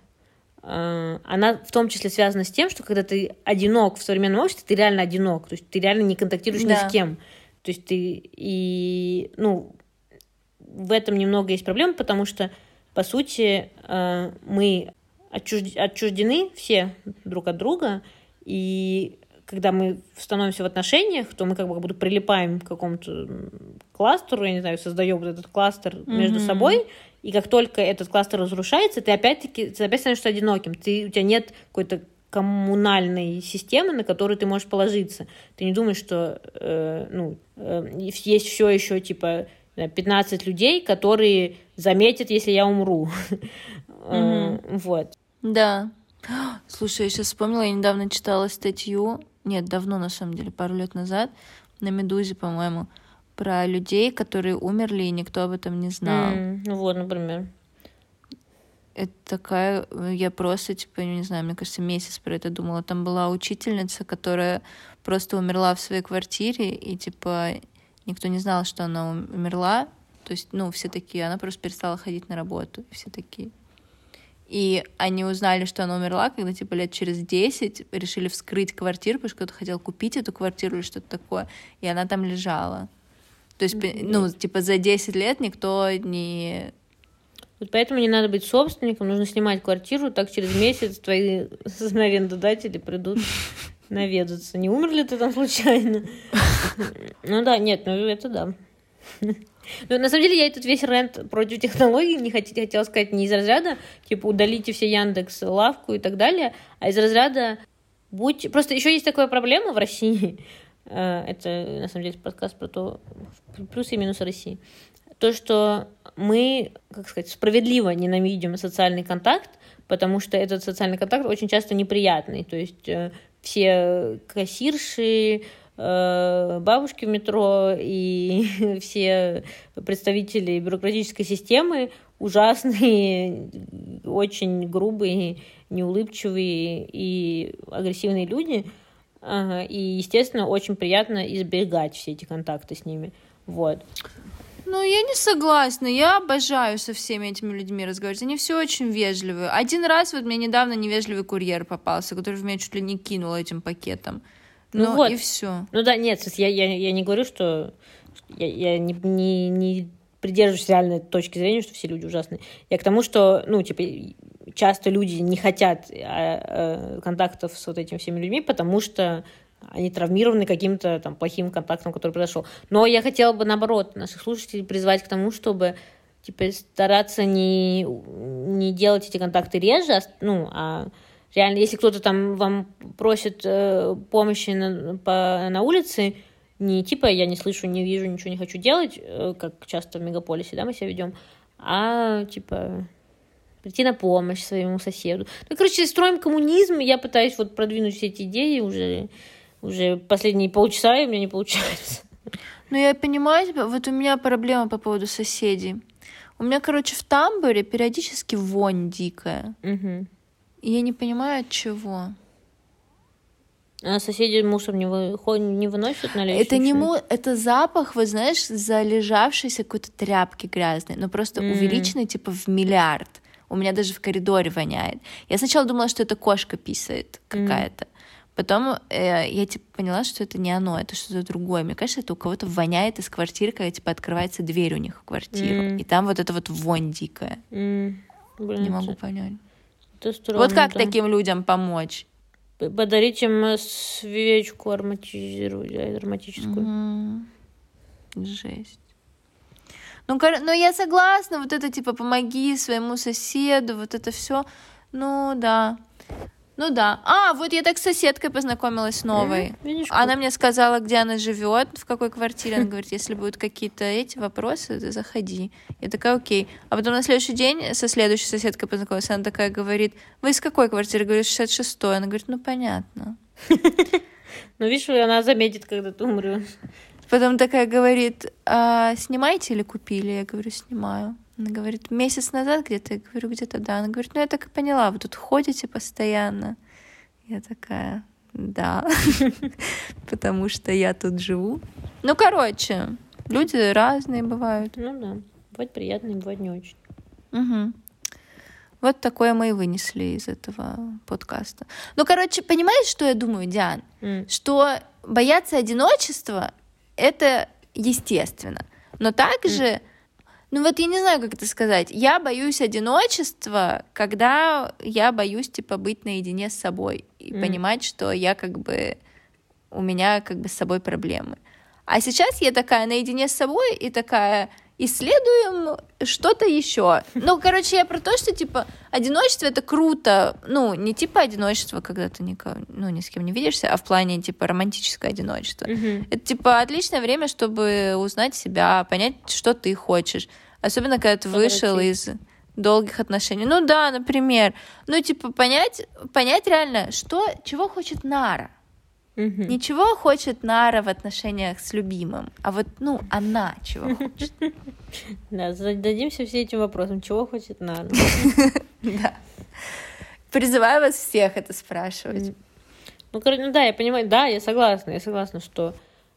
Speaker 2: Э, она в том числе связана с тем, что когда ты одинок в современном обществе, ты реально одинок, то есть ты реально не контактируешь да. ни с кем. То есть ты и, ну, в этом немного есть проблема, потому что, по сути, э, мы отчуждены все друг от друга, и когда мы становимся в отношениях, то мы как бы как будто прилипаем к какому-то кластеру, я не знаю, создаем вот этот кластер mm-hmm. между собой, и как только этот кластер разрушается, ты опять-таки ты опять становишься одиноким. Ты, у тебя нет какой-то коммунальной системы, на которую ты можешь положиться. Ты не думаешь, что э, ну, э, есть все еще типа 15 людей, которые заметят, если я умру. Mm-hmm. Вот.
Speaker 1: Да. Слушай, я сейчас вспомнила, я недавно читала статью, нет, давно на самом деле, пару лет назад, на Медузе, по-моему, про людей, которые умерли, и никто об этом не знал.
Speaker 2: Mm, ну вот, например.
Speaker 1: это такая... Я просто, типа, не знаю, мне кажется, месяц про это думала. Там была учительница, которая просто умерла в своей квартире, и, типа, никто не знал, что она умерла. То есть, ну, все такие, она просто перестала ходить на работу. Все такие. И они узнали, что она умерла, когда, типа, лет через 10 решили вскрыть квартиру, потому что кто-то хотел купить эту квартиру или что-то такое, и она там лежала. То есть, ну, типа, за 10 лет никто не
Speaker 2: вот поэтому не надо быть собственником, нужно снимать квартиру, так через месяц твои арендодатели придут наведаться. Не умер ли ты там случайно? Ну да, нет, ну это да. Ну, на самом деле, я этот весь рент против технологий не хотела, хотела сказать не из разряда, типа, удалите все Яндекс, лавку и так далее, а из разряда будь... Просто еще есть такая проблема в России, э, это, на самом деле, подкаст про то, плюсы и минусы России то, что мы, как сказать, справедливо ненавидим социальный контакт, потому что этот социальный контакт очень часто неприятный. То есть э, все кассирши, бабушки в метро и все представители бюрократической системы ужасные, очень грубые, неулыбчивые и агрессивные люди. И, естественно, очень приятно избегать все эти контакты с ними. Вот.
Speaker 1: Ну, я не согласна. Я обожаю со всеми этими людьми разговаривать. Они все очень вежливые. Один раз вот мне недавно невежливый курьер попался, который в меня чуть ли не кинул этим пакетом. Ну, ну вот. и все.
Speaker 2: Ну да, нет, я, я, я не говорю, что я, я не, не, не придерживаюсь реальной точки зрения, что все люди ужасные. Я к тому, что, ну, типа, часто люди не хотят а, а, контактов с вот этими всеми людьми, потому что они травмированы каким-то там плохим контактом, который произошел. Но я хотела бы, наоборот, наших слушателей призвать к тому, чтобы типа стараться не, не делать эти контакты реже, а, ну, а реально, если кто-то там вам просит э, помощи на, по, на улице, не типа я не слышу, не вижу, ничего не хочу делать, э, как часто в мегаполисе, да, мы себя ведем, а типа прийти на помощь своему соседу. Ну, короче, строим коммунизм, я пытаюсь вот продвинуть все эти идеи уже уже последние полчаса, и у меня не получается.
Speaker 1: Ну, я понимаю тебя. Вот у меня проблема по поводу соседей. У меня, короче, в тамбуре периодически вонь дикая.
Speaker 2: Угу.
Speaker 1: Я не понимаю, от чего.
Speaker 2: А соседи мусор не, вы... не выносят на
Speaker 1: Это не му... это запах, вы знаешь, залежавшейся какой-то тряпки грязной, но просто mm. увеличенный типа в миллиард. У меня даже в коридоре воняет. Я сначала думала, что это кошка писает какая-то. Потом э, я типа поняла, что это не оно, это что-то другое. Мне кажется, это у кого-то воняет из квартиры, когда типа открывается дверь у них в квартиру. Mm. И там вот это вот вонь дикая.
Speaker 2: Mm. Блин,
Speaker 1: не могу понять.
Speaker 2: Странно,
Speaker 1: вот как
Speaker 2: да.
Speaker 1: таким людям помочь?
Speaker 2: Подарить им свечку ароматизирую, ароматическую.
Speaker 1: Mm. Жесть. Ну, ну, я согласна, вот это типа помоги своему соседу, вот это все. Ну, да. Ну да. А, вот я так с соседкой познакомилась новой.
Speaker 2: Mm,
Speaker 1: она мне сказала, где она живет, в какой квартире. Она говорит, если будут какие-то эти вопросы, ты заходи. Я такая, окей. А потом на следующий день со следующей соседкой познакомилась. Она такая говорит, вы из какой квартиры? Говорю, 66-й. Она говорит, ну понятно.
Speaker 2: Ну, видишь, она заметит, когда ты умрешь.
Speaker 1: Потом такая говорит, а, снимаете или купили? Я говорю, снимаю. Она говорит, месяц назад где-то? Я говорю, где-то да. Она говорит, ну я так и поняла, вы тут ходите постоянно. Я такая, да, потому что я тут живу. Ну, короче, люди разные бывают.
Speaker 2: Ну да, бывает приятно, бывает не очень.
Speaker 1: Угу. Вот такое мы и вынесли из этого подкаста. Ну, короче, понимаешь, что я думаю, Диан?
Speaker 2: Mm.
Speaker 1: Что бояться одиночества — это естественно. Но также mm. Ну вот я не знаю, как это сказать. Я боюсь одиночества, когда я боюсь, типа, быть наедине с собой и mm. понимать, что я как бы... У меня как бы с собой проблемы. А сейчас я такая наедине с собой и такая исследуем что-то еще. Ну, короче, я про то, что, типа, одиночество — это круто. Ну, не типа одиночество, когда ты никого, ну, ни с кем не видишься, а в плане, типа, романтическое одиночество.
Speaker 2: Mm-hmm.
Speaker 1: Это, типа, отличное время, чтобы узнать себя, понять, что ты хочешь. Особенно, когда ты вышел из долгих отношений. Ну да, например. Ну, типа, понять, понять реально, что, чего хочет Нара.
Speaker 2: Угу.
Speaker 1: Ничего хочет Нара в отношениях с любимым, а вот, ну, она чего хочет.
Speaker 2: Да, зададимся все этим вопросом. Чего хочет Нара?
Speaker 1: Да. Призываю вас всех это спрашивать.
Speaker 2: Ну, короче, ну да, я понимаю, да, я согласна, я согласна, что,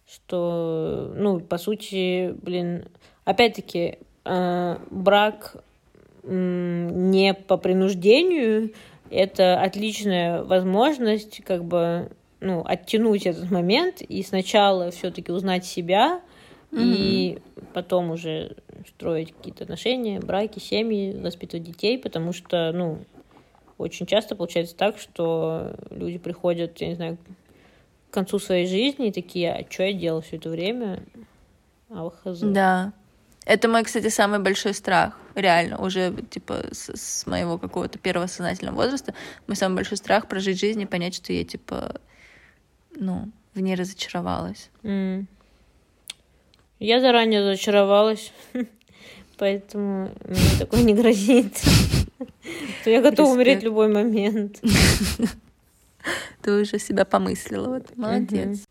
Speaker 2: что, ну, по сути, блин, опять-таки, э, брак э, не по принуждению, это отличная возможность, как бы, ну, оттянуть этот момент и сначала все-таки узнать себя, mm-hmm. и потом уже строить какие-то отношения, браки, семьи, воспитывать детей, потому что, ну, очень часто получается так, что люди приходят, я не знаю, к концу своей жизни и такие, а что я делал все это время? А хз.
Speaker 1: Да. Это мой, кстати, самый большой страх. Реально, уже типа с, с моего какого-то первого сознательного возраста, мой самый большой страх прожить жизнь и понять, что я типа, ну, в ней разочаровалась.
Speaker 2: Mm. Я заранее разочаровалась, поэтому мне такое не грозит. Я готова умереть в любой момент.
Speaker 1: Ты уже себя помыслила. Вот. Молодец.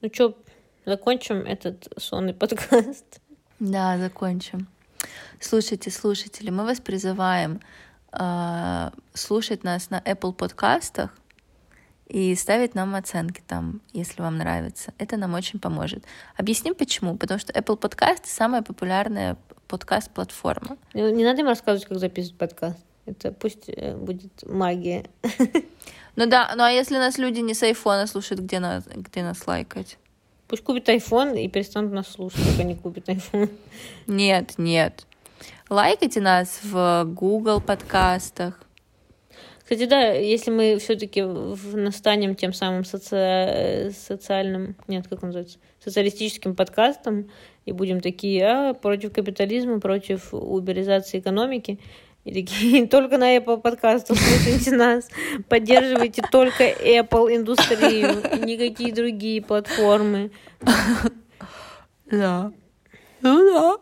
Speaker 2: Ну что, закончим этот сонный подкаст?
Speaker 1: Да, закончим. Слушайте, слушатели, мы вас призываем э, слушать нас на Apple подкастах и ставить нам оценки там, если вам нравится. Это нам очень поможет. Объясним почему. Потому что Apple Podcast — самая популярная подкаст-платформа.
Speaker 2: Не, не надо им рассказывать, как записывать подкаст. Это пусть э, будет магия.
Speaker 1: Ну да, ну а если нас люди не с айфона слушают, где нас, где нас лайкать?
Speaker 2: Пусть купит iPhone и перестанут нас слушать, пока не купит iPhone.
Speaker 1: Нет, нет. Лайкайте нас в Google подкастах.
Speaker 2: Кстати, да, если мы все-таки настанем тем самым соци... социальным, нет, как он называется, социалистическим подкастом и будем такие, а, против капитализма, против уберизации экономики, и такие, только на Apple подкастах слушайте нас, поддерживайте только Apple индустрию, никакие другие платформы.
Speaker 1: Да. Ну да.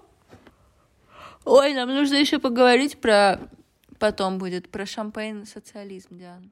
Speaker 1: Ой, нам нужно еще поговорить про... Потом будет про шампейн социализм, Диана.